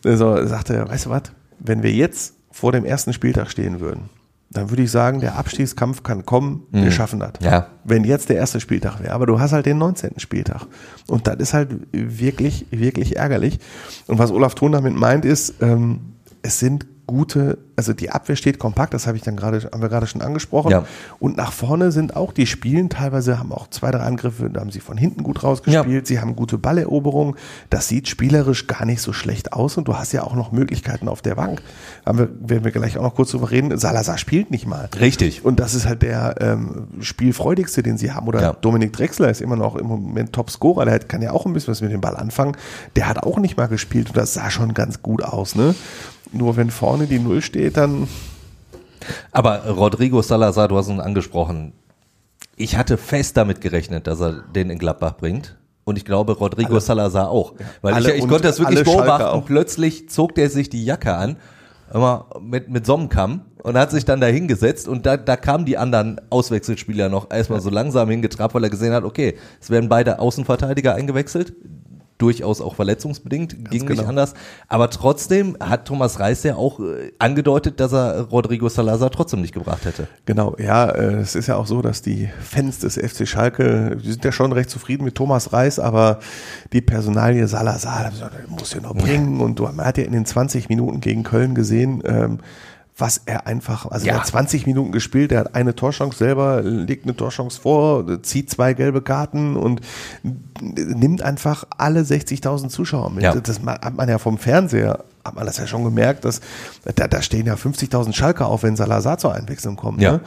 also er sagte, weißt du was, wenn wir jetzt vor dem ersten Spieltag stehen würden, dann würde ich sagen, der Abstiegskampf kann kommen, wir schaffen das. Mhm. Ja. Wenn jetzt der erste Spieltag wäre, aber du hast halt den 19. Spieltag. Und das ist halt wirklich, wirklich ärgerlich. Und was Olaf Thon damit meint, ist, ähm, es sind gute, also die Abwehr steht kompakt, das habe ich dann gerade, haben wir gerade schon angesprochen. Ja. Und nach vorne sind auch die Spielen, teilweise haben auch zwei, drei Angriffe, da haben sie von hinten gut rausgespielt, sie haben gute Balleroberungen, das sieht spielerisch gar nicht so schlecht aus und du hast ja auch noch Möglichkeiten auf der Bank. Haben wir, werden wir gleich auch noch kurz drüber reden, Salazar spielt nicht mal. Richtig. Und das ist halt der ähm, spielfreudigste, den sie haben. Oder Ja. Dominik Drexler ist immer noch im Moment Top-Scorer, der kann ja auch ein bisschen was mit dem Ball anfangen. Der hat auch nicht mal gespielt und das sah schon ganz gut aus. Ne? Nur wenn vorne die Null steht, dann Aber Rodrigo Salazar, du hast ihn angesprochen. Ich hatte fest damit gerechnet, dass er den in Gladbach bringt. Und ich glaube, Rodrigo Salazar auch. Weil Alle ich, ich konnte das wirklich alle beobachten. Plötzlich zog der sich die Jacke an, immer mit, mit Sonnenkamm und hat sich dann da hingesetzt. Und da, da kamen die anderen Auswechselspieler noch erstmal so langsam hingetrabt, weil er gesehen hat, okay, es werden beide Außenverteidiger eingewechselt. Durchaus auch verletzungsbedingt, ging nicht genau. anders. Aber trotzdem hat Thomas Reis ja auch äh, angedeutet, dass er Rodrigo Salazar trotzdem nicht gebracht hätte. Genau, ja, äh, es ist ja auch so, dass die Fans des FC Schalke, die sind ja schon recht zufrieden mit Thomas Reis, aber die Personalie Salazar, muss ja noch bringen und du, man hat ja in den 20 Minuten gegen Köln gesehen, ähm, was er einfach, also Ja. er hat 20 Minuten gespielt, er hat eine Torchance selber, legt eine Torchance vor, zieht zwei gelbe Karten und nimmt einfach alle 60.000 Zuschauer mit. Ja. Das hat man ja vom Fernseher, hat man das ja schon gemerkt, dass da, da stehen ja 50.000 Schalker auf, wenn Salazar zur Einwechslung kommt. Ja. Ne?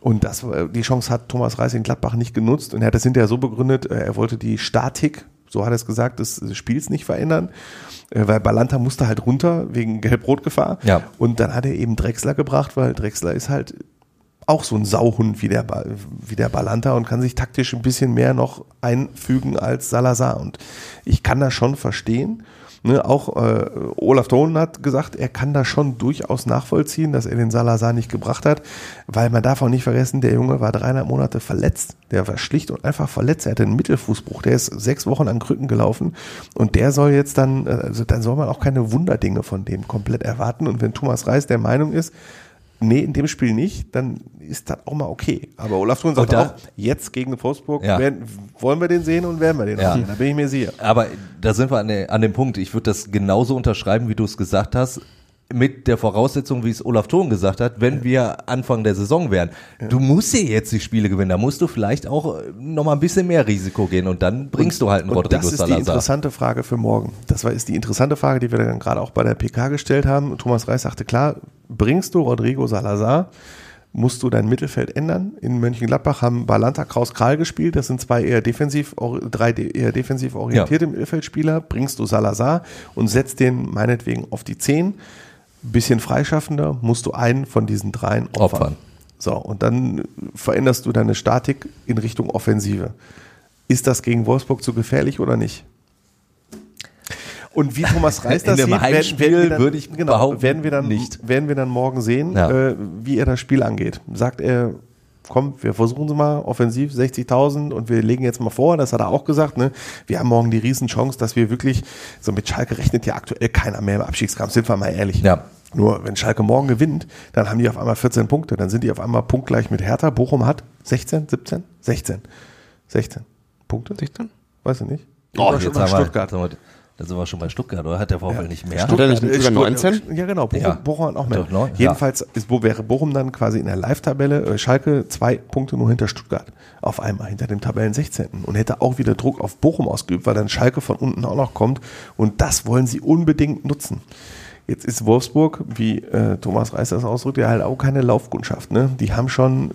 Und das, die Chance hat Thomas Reis in Gladbach nicht genutzt und er hat das hinterher so begründet, äh, er wollte die Statik, so hat er es gesagt, des Spiels nicht verändern, weil Balanta musste halt runter wegen Gelb-Rot-Gefahr. Ja. Und dann hat er eben Drexler gebracht, weil Drexler ist halt auch so ein Sauhund wie der, Ba- wie der Balanta und kann sich taktisch ein bisschen mehr noch einfügen als Salazar. Und ich kann das schon verstehen. Ne, auch äh, Olaf Thon hat gesagt, er kann das schon durchaus nachvollziehen, dass er den Salazar nicht gebracht hat, weil man darf auch nicht vergessen, der Junge war dreieinhalb Monate verletzt. Der war schlicht und einfach verletzt. Er hatte einen Mittelfußbruch. Der ist sechs Wochen an Krücken gelaufen und der soll jetzt dann, äh, also dann soll man auch keine Wunderdinge von dem komplett erwarten. Und wenn Thomas Reis der Meinung ist, nee, in dem Spiel nicht, dann ist das auch mal okay. Aber Olaf Thun sagt auch, jetzt gegen Wolfsburg Ja. werden, wollen wir den sehen und werden wir den Ja. auch sehen. Da bin ich mir sicher. Aber da sind wir an, der, an dem Punkt. Ich würde das genauso unterschreiben, wie du es gesagt hast. Mit der Voraussetzung, wie es Olaf Thon gesagt hat, wenn wir Anfang der Saison wären. Du musst ja jetzt die Spiele gewinnen. Da musst du vielleicht auch noch mal ein bisschen mehr Risiko gehen und dann bringst du halt einen Und Rodrigo das ist die Salazar. interessante Frage für morgen. Das war, ist die interessante Frage, die wir dann gerade auch bei der PK gestellt haben. Thomas Reis sagte, klar, bringst du Rodrigo Salazar, musst du dein Mittelfeld ändern. In Mönchengladbach haben Balanta, Kraus, Kral gespielt. Das sind zwei eher defensiv, drei eher defensiv orientierte Mittelfeldspieler. Bringst du Salazar und setzt den meinetwegen auf die 10. Bisschen freischaffender, musst du einen von diesen dreien opfern. Opfern. So, und dann veränderst du deine Statik in Richtung Offensive. Ist das gegen Wolfsburg zu gefährlich oder nicht? Und wie Thomas Reis das sieht, werden, werden wir dann, würde ich genau, werden wir dann nicht. werden wir dann morgen sehen, Ja. äh, wie er das Spiel angeht. Sagt er, komm, wir versuchen es mal offensiv 60.000 und wir legen jetzt mal vor, das hat er auch gesagt, ne? Wir haben morgen die Riesenchance, dass wir wirklich so mit Schalke rechnet ja aktuell keiner mehr im Abstiegskampf, sind wir mal ehrlich. Ja. Nur wenn Schalke morgen gewinnt, dann haben die auf einmal 14 Punkte, dann sind die auf einmal punktgleich mit Hertha. Bochum hat 16, 17, 16. 16 Punkte? 16? Weiß ich nicht. Oh, jetzt Stuttgart. Da sind wir schon bei Stuttgart, oder? Hat der VfL nicht mehr? Hat er nicht Äh, sogar Stuttgart- 19? Ja, genau. Bochum, Ja. Bochum hat noch mehr. Doch, ja. Jedenfalls ist, wo wäre Bochum dann quasi in der Live-Tabelle? Äh, Schalke zwei Punkte nur hinter Stuttgart. Auf einmal hinter dem Tabellen 16. Und hätte auch wieder Druck auf Bochum ausgeübt, weil dann Schalke von unten auch noch kommt. Und das wollen sie unbedingt nutzen. Jetzt ist Wolfsburg, wie äh, Thomas Reis das ausdrückt, ja halt auch keine Laufkundschaft. Ne? Die haben schon,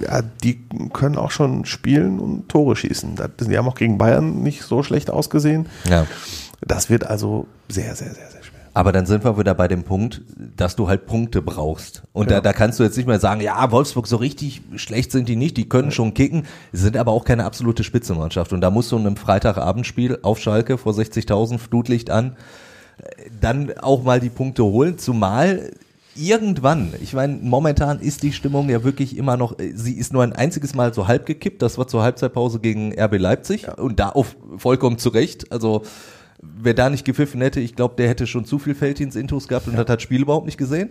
ja, die können auch schon spielen und Tore schießen. Das, die haben auch gegen Bayern nicht so schlecht ausgesehen. Ja. Das wird also sehr, sehr, sehr, sehr schwer. Aber dann sind wir wieder bei dem Punkt, dass du halt Punkte brauchst. Und da, Genau. da kannst du jetzt nicht mehr sagen, ja, Wolfsburg so richtig schlecht sind die nicht, die können schon kicken, sind aber auch keine absolute Spitzenmannschaft. Und da musst du in einem Freitagabendspiel auf Schalke vor 60.000 Flutlicht an, äh, dann auch mal die Punkte holen, zumal irgendwann, ich meine, momentan ist die Stimmung ja wirklich immer noch, äh, sie ist nur ein einziges Mal so halb gekippt, das war zur Halbzeitpause gegen RB Leipzig. Und da auf vollkommen zurecht, also wer da nicht gepfiffen hätte, ich glaube, der hätte schon zu viel Feldins Intus gehabt und hat das Spiel überhaupt nicht gesehen.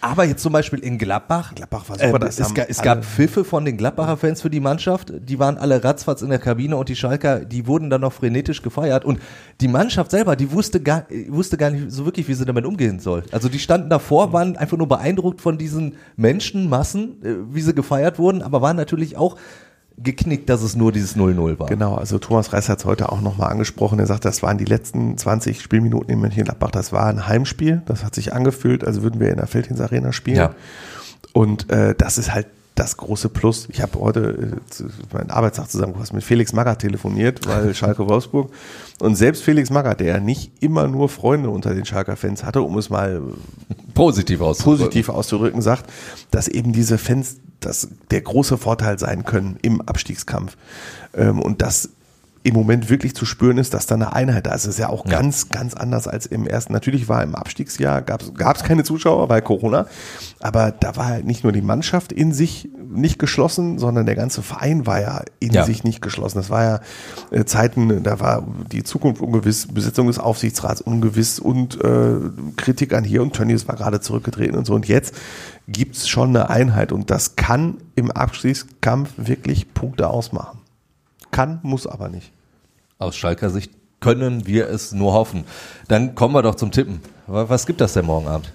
Aber jetzt zum Beispiel in Gladbach. Gladbach war äh, super, das es, es alle- gab Pfiffe von den Gladbacher Fans für die Mannschaft. Die waren alle ratzfatz in der Kabine und die Schalker, die wurden dann noch frenetisch gefeiert. Und die Mannschaft selber, die wusste gar, äh, wusste gar nicht so wirklich, wie sie damit umgehen soll. Also die standen davor, waren einfach nur beeindruckt von diesen Menschenmassen, äh, wie sie gefeiert wurden, aber waren natürlich auch geknickt, dass es nur dieses 0-0 war. Genau, also Thomas Reis hat es heute auch nochmal angesprochen. Er sagt, das waren die letzten 20 Spielminuten in Mönchengladbach. Das war ein Heimspiel. Das hat sich angefühlt, als würden wir in der Feldhins Arena spielen. Ja. Und äh, das ist halt das große Plus. Ich habe heute äh, meinen Arbeitstag zusammengefasst mit Felix Magath telefoniert, weil Schalke Wolfsburg. Und selbst Felix Magath, der ja nicht immer nur Freunde unter den Schalker Fans hatte, um es mal Positiv auszudrücken. positiv auszudrücken, sagt, dass eben diese Fans das der große Vorteil sein können im Abstiegskampf. Ähm, und das im Moment wirklich zu spüren ist, dass da eine Einheit da ist. Das ist ja auch Ja. ganz, ganz anders als im ersten. Natürlich war im Abstiegsjahr, gab es keine Zuschauer, weil Corona, aber da war halt nicht nur die Mannschaft in sich nicht geschlossen, sondern der ganze Verein war ja in Ja. sich nicht geschlossen. Das war ja äh, Zeiten, da war die Zukunft ungewiss, Besetzung des Aufsichtsrats ungewiss und äh, Kritik an hier und Tönnies war gerade zurückgetreten und so. Und jetzt gibt's schon eine Einheit und das kann im Abstiegskampf wirklich Punkte ausmachen. Kann, muss aber nicht. Aus Schalker Sicht können wir es nur hoffen. Dann kommen wir doch zum Tippen. Wa- Was gibt das denn morgen Abend?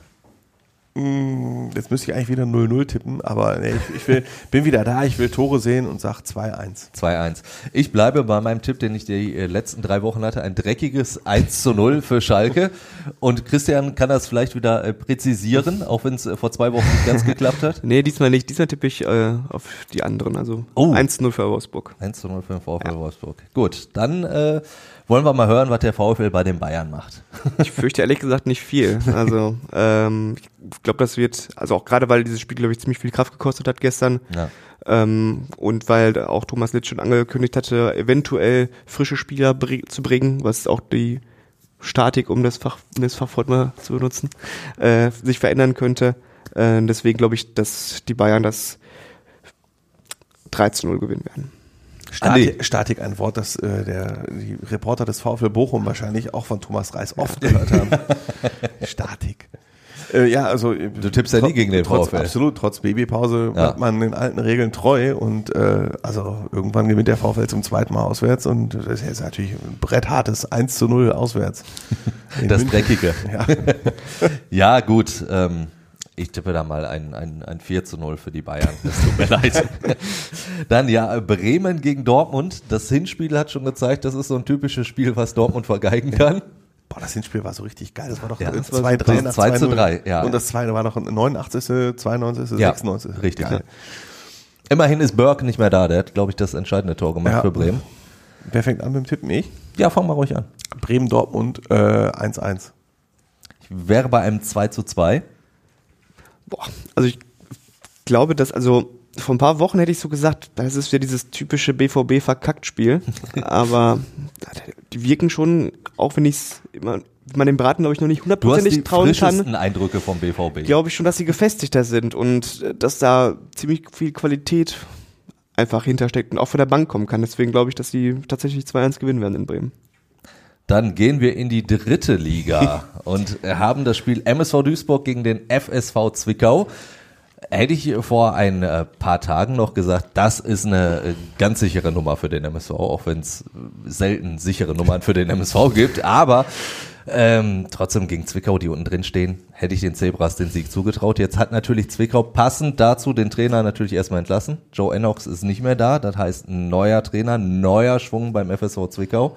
Jetzt müsste ich eigentlich wieder 0-0 tippen, aber nee, ich, ich will, bin wieder da, ich will Tore sehen und sag 2-1. 2-1. Ich bleibe bei meinem Tipp, den ich die äh, letzten drei Wochen hatte. Ein dreckiges 1 zu 0 für Schalke. Und Christian kann das vielleicht wieder äh, präzisieren, auch wenn es äh, vor zwei Wochen nicht ganz geklappt hat. Nee, diesmal nicht. Diesmal tippe ich äh, auf die anderen. Also Oh. 1-0 für Wolfsburg. 1 zu 0 für den VfL Wolfsburg. Gut, dann äh, wollen wir mal hören, was der VfL bei den Bayern macht. Ich fürchte ehrlich gesagt nicht viel. Also ähm, ich glaube, das wird, also auch gerade weil dieses Spiel, glaube ich, ziemlich viel Kraft gekostet hat gestern. Ja. Ähm, und weil auch Thomas Litsch schon angekündigt hatte, eventuell frische Spieler zu bringen, was auch die Statik, um das, Fach, um das Fachwort mal zu benutzen, äh, sich verändern könnte. Äh, deswegen glaube ich, dass die Bayern das 3 zu 0 gewinnen werden. Statik, Statik, ein Wort, das äh, der, die Reporter des VfL Bochum wahrscheinlich auch von Thomas Reis oft gehört haben. Statik. Äh, ja, also Du tippst ja nie gegen den trotz, VfL. Absolut, trotz Babypause Ja. bleibt man den alten Regeln treu und äh, also irgendwann gewinnt der VfL zum zweiten Mal auswärts und das ist jetzt natürlich ein bretthartes 1 zu 0 auswärts. Das München. Dreckige. Ja. Ja, gut. Ähm, ich tippe da mal ein, ein, ein 4 zu 0 für die Bayern. Das tut mir leid. Dann ja, Bremen gegen Dortmund. Das Hinspiel hat schon gezeigt, das ist so ein typisches Spiel, was Dortmund vergeigen kann. Boah, das Hinspiel war so richtig geil. Das war doch Ja, äh, das war 2-3 super. nach 2 zu 2-0. 3, ja. Und das zweite war noch 89., 92., Ja, 96. richtig. Geil. Immerhin ist Burke nicht mehr da. Der hat, glaube ich, das entscheidende Tor gemacht Ja. für Bremen. Wer fängt an mit dem Tippen? Ich? Ja, fang mal ruhig an. Bremen-Dortmund äh, 1-1. Ich wäre bei einem 2 zu 2. Boah, also ich glaube, dass, also vor ein paar Wochen hätte ich so gesagt, das ist ja dieses typische BVB-Verkackt-Spiel. Aber die wirken schon, auch wenn ich es immer, man dem Braten, glaube ich, noch nicht die hundertprozentig trauen kann, Eindrücke vom BVB. glaube ich schon, dass sie gefestigter sind und äh, dass da ziemlich viel Qualität einfach hintersteckt und auch von der Bank kommen kann. Deswegen glaube ich, dass sie tatsächlich 2-1 gewinnen werden in Bremen. Dann gehen wir in die dritte Liga und haben das Spiel MSV Duisburg gegen den FSV Zwickau. Hätte ich vor ein äh, paar Tagen noch gesagt, das ist eine äh, ganz sichere Nummer für den MSV, auch wenn es selten sichere Nummern für den MSV gibt. Aber ähm, trotzdem gegen Zwickau, die unten drin stehen, hätte ich den Zebras den Sieg zugetraut. Jetzt hat natürlich Zwickau passend dazu den Trainer natürlich erstmal entlassen. Joe Enox ist nicht mehr da, das heißt ein neuer Trainer, neuer Schwung beim FSV Zwickau.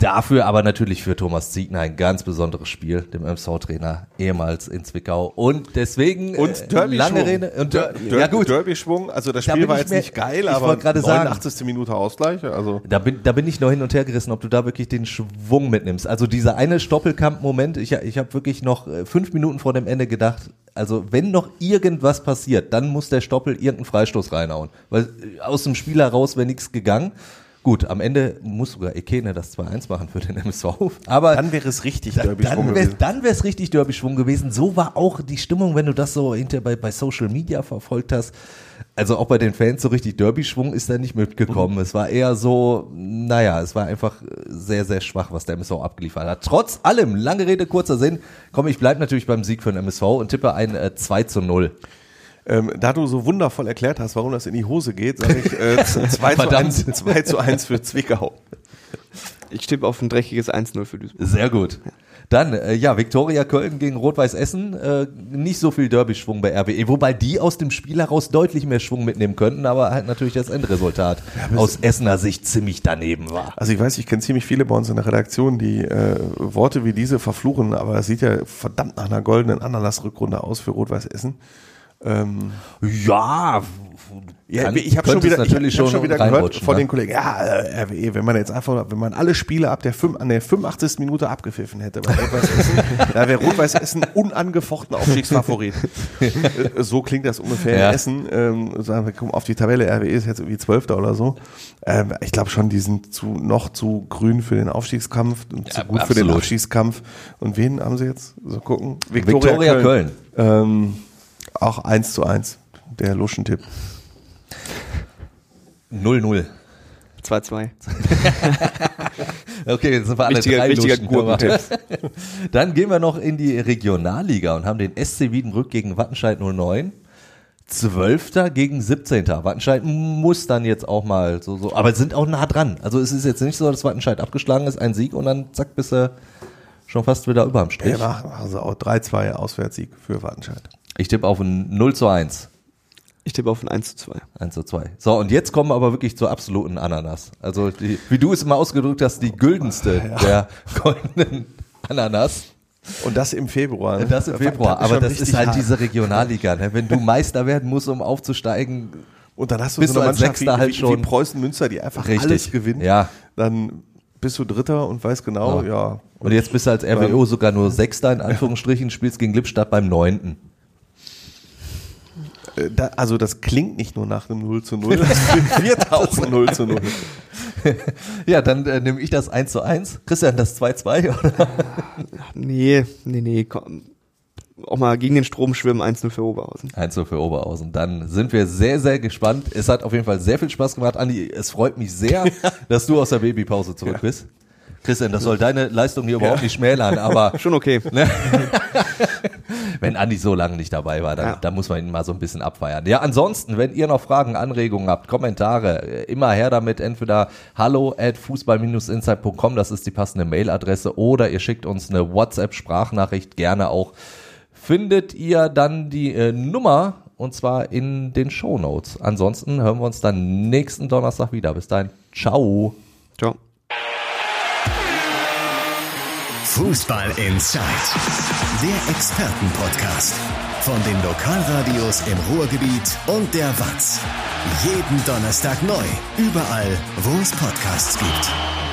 Dafür aber natürlich für Thomas Ziegner ein ganz besonderes Spiel, dem MSV-Trainer ehemals in Zwickau. Und deswegen Und äh, Derby-Schwung. lange Rede. Und Der, Der, ja gut, Derby-Schwung, also das Da Spiel bin war jetzt mir- nicht geil, ich aber wollte gerade sagen- 89. Minute Ausgleich, also da bin, da bin ich noch hin und her gerissen, ob du da wirklich den Schwung mitnimmst. Also dieser eine Stoppelkamp-Moment, ich, ich habe wirklich noch äh, fünf Minuten vor dem Ende gedacht, also wenn noch irgendwas passiert, dann muss der Stoppel irgendeinen Freistoß reinhauen. Weil äh, aus dem Spiel heraus wäre nichts gegangen. Gut, am Ende muss sogar Ekene das 2-1 machen für den MSV. Aber dann wäre es richtig Derby-Schwung dann wäre gewesen. dann wär's richtig Derby-Schwung gewesen. So war auch die Stimmung, wenn du das so hinter bei, bei Social Media verfolgt hast. Also auch bei den Fans so richtig Derby-Schwung ist da nicht mitgekommen. Es war eher so, naja, es war einfach sehr, sehr schwach, was der MSV abgeliefert hat. Trotz allem, lange Rede, kurzer Sinn, komm, ich bleib natürlich beim Sieg für den MSV und tippe ein äh, 2 zu 0. Ähm, da du so wundervoll erklärt hast, warum das in die Hose geht, sage ich äh, 2, zu Verdammt. 1, 2 zu 1 für Zwickau. Ich tippe auf ein dreckiges 1-0 für Duisburg. Sehr gut. Dann, äh, ja, Viktoria Köln gegen Rot-Weiß Essen. Äh, nicht so viel Derby-Schwung bei RWE, wobei die aus dem Spiel heraus deutlich mehr Schwung mitnehmen könnten, aber halt natürlich das Endresultat aus Essener Sicht ziemlich daneben war. Also ich weiß, ich kenne ziemlich viele bei uns in der Redaktion, die äh, Worte wie diese verfluchen, aber es sieht ja verdammt nach einer goldenen Ananas-Rückrunde aus für Rot-Weiß Essen. Ähm, Ja, ja, ich habe schon wieder, ich, hab schon schon wieder gehört von ne? den Kollegen, ja, äh, RWE, wenn man jetzt einfach, wenn man alle Spiele ab der, fünf, an der 85. Minute abgepfiffen hätte bei Rot-Weiß Essen, da wäre Rot-Weiß Essen unangefochten Aufstiegsfavorit. So klingt das ungefähr Ja. in Essen. Ähm, sagen wir, kommen auf die Tabelle, RWE ist jetzt irgendwie Zwölfter oder so. Ähm, ich glaube schon, die sind zu, noch zu grün für den Aufstiegskampf und zu Ja, gut für den absolut. Abstiegskampf. Und wen haben sie jetzt? So gucken. Viktoria Köln. Ähm, auch 1 zu 1, der Luschentipp. 0-0. 2-2. Okay, jetzt sind wir alle Richtiger- drei richtiger Luschen. Gurkentipp. Dann gehen wir noch in die Regionalliga und haben den SC Wiedenbrück gegen Wattenscheid 09. Zwölfter gegen 17. Wattenscheid muss dann jetzt auch mal so, so, aber sind auch nah dran. Also es ist jetzt nicht so, dass Wattenscheid abgeschlagen ist, ein Sieg und dann zack, bist du schon fast wieder über am Strich. Ja, sie auch 3-2 Auswärtssieg für Wattenscheid. Ich tippe auf ein 0 zu 1. Ich tippe auf ein 1 zu 2. 1 zu 2. So, und jetzt kommen wir aber wirklich zur absoluten Ananas. Also, die, wie du es immer ausgedrückt hast, die güldenste der goldenen Ananas. Und das im Februar. ne? Das im Februar. ist Aber das ist halt hart. diese Regionalliga. Ne? Wenn du Meister werden musst, um aufzusteigen, Und dann hast du bist so eine Mannschaft wie, Sechster halt wie, schon- wie Preußen Münster, die einfach Richtig. alles gewinnt. Ja. Dann bist du Dritter und weißt genau, Ja. ja. und jetzt bist du als RWO sogar nur Sechster in Anführungsstrichen, spielst gegen Lippstadt beim Neunten. Da, also das klingt nicht nur nach einem 0 zu 0, das wird auch ein 0 zu 0. Ja, dann äh, nehme ich das 1 zu 1. Christian, das 2-2, oder? Nee, nee, nee, komm. Auch mal gegen den Strom schwimmen, 1-0 für Oberhausen. 1 zu für Oberhausen. Dann sind wir sehr, sehr gespannt. Es hat auf jeden Fall sehr viel Spaß gemacht. Andi, es freut mich sehr, dass du aus der Babypause zurück bist. Christian, das soll deine Leistung hier überhaupt nicht schmälern, aber Schon okay. wenn Andi so lange nicht dabei war, dann, Ja. dann muss man ihn mal so ein bisschen abfeiern. Ja, ansonsten, wenn ihr noch Fragen, Anregungen habt, Kommentare, äh, immer her damit, entweder hallo at fußball-insight.com, das ist die passende Mailadresse, oder ihr schickt uns eine WhatsApp-Sprachnachricht, gerne auch. Findet ihr dann die äh, Nummer, und zwar in den Shownotes. Ansonsten hören wir uns dann nächsten Donnerstag wieder. Bis dahin, ciao. Ciao. Fußball Inside, der Expertenpodcast. Von den Lokalradios im Ruhrgebiet und der WAZ. Jeden Donnerstag neu, überall, wo es Podcasts gibt.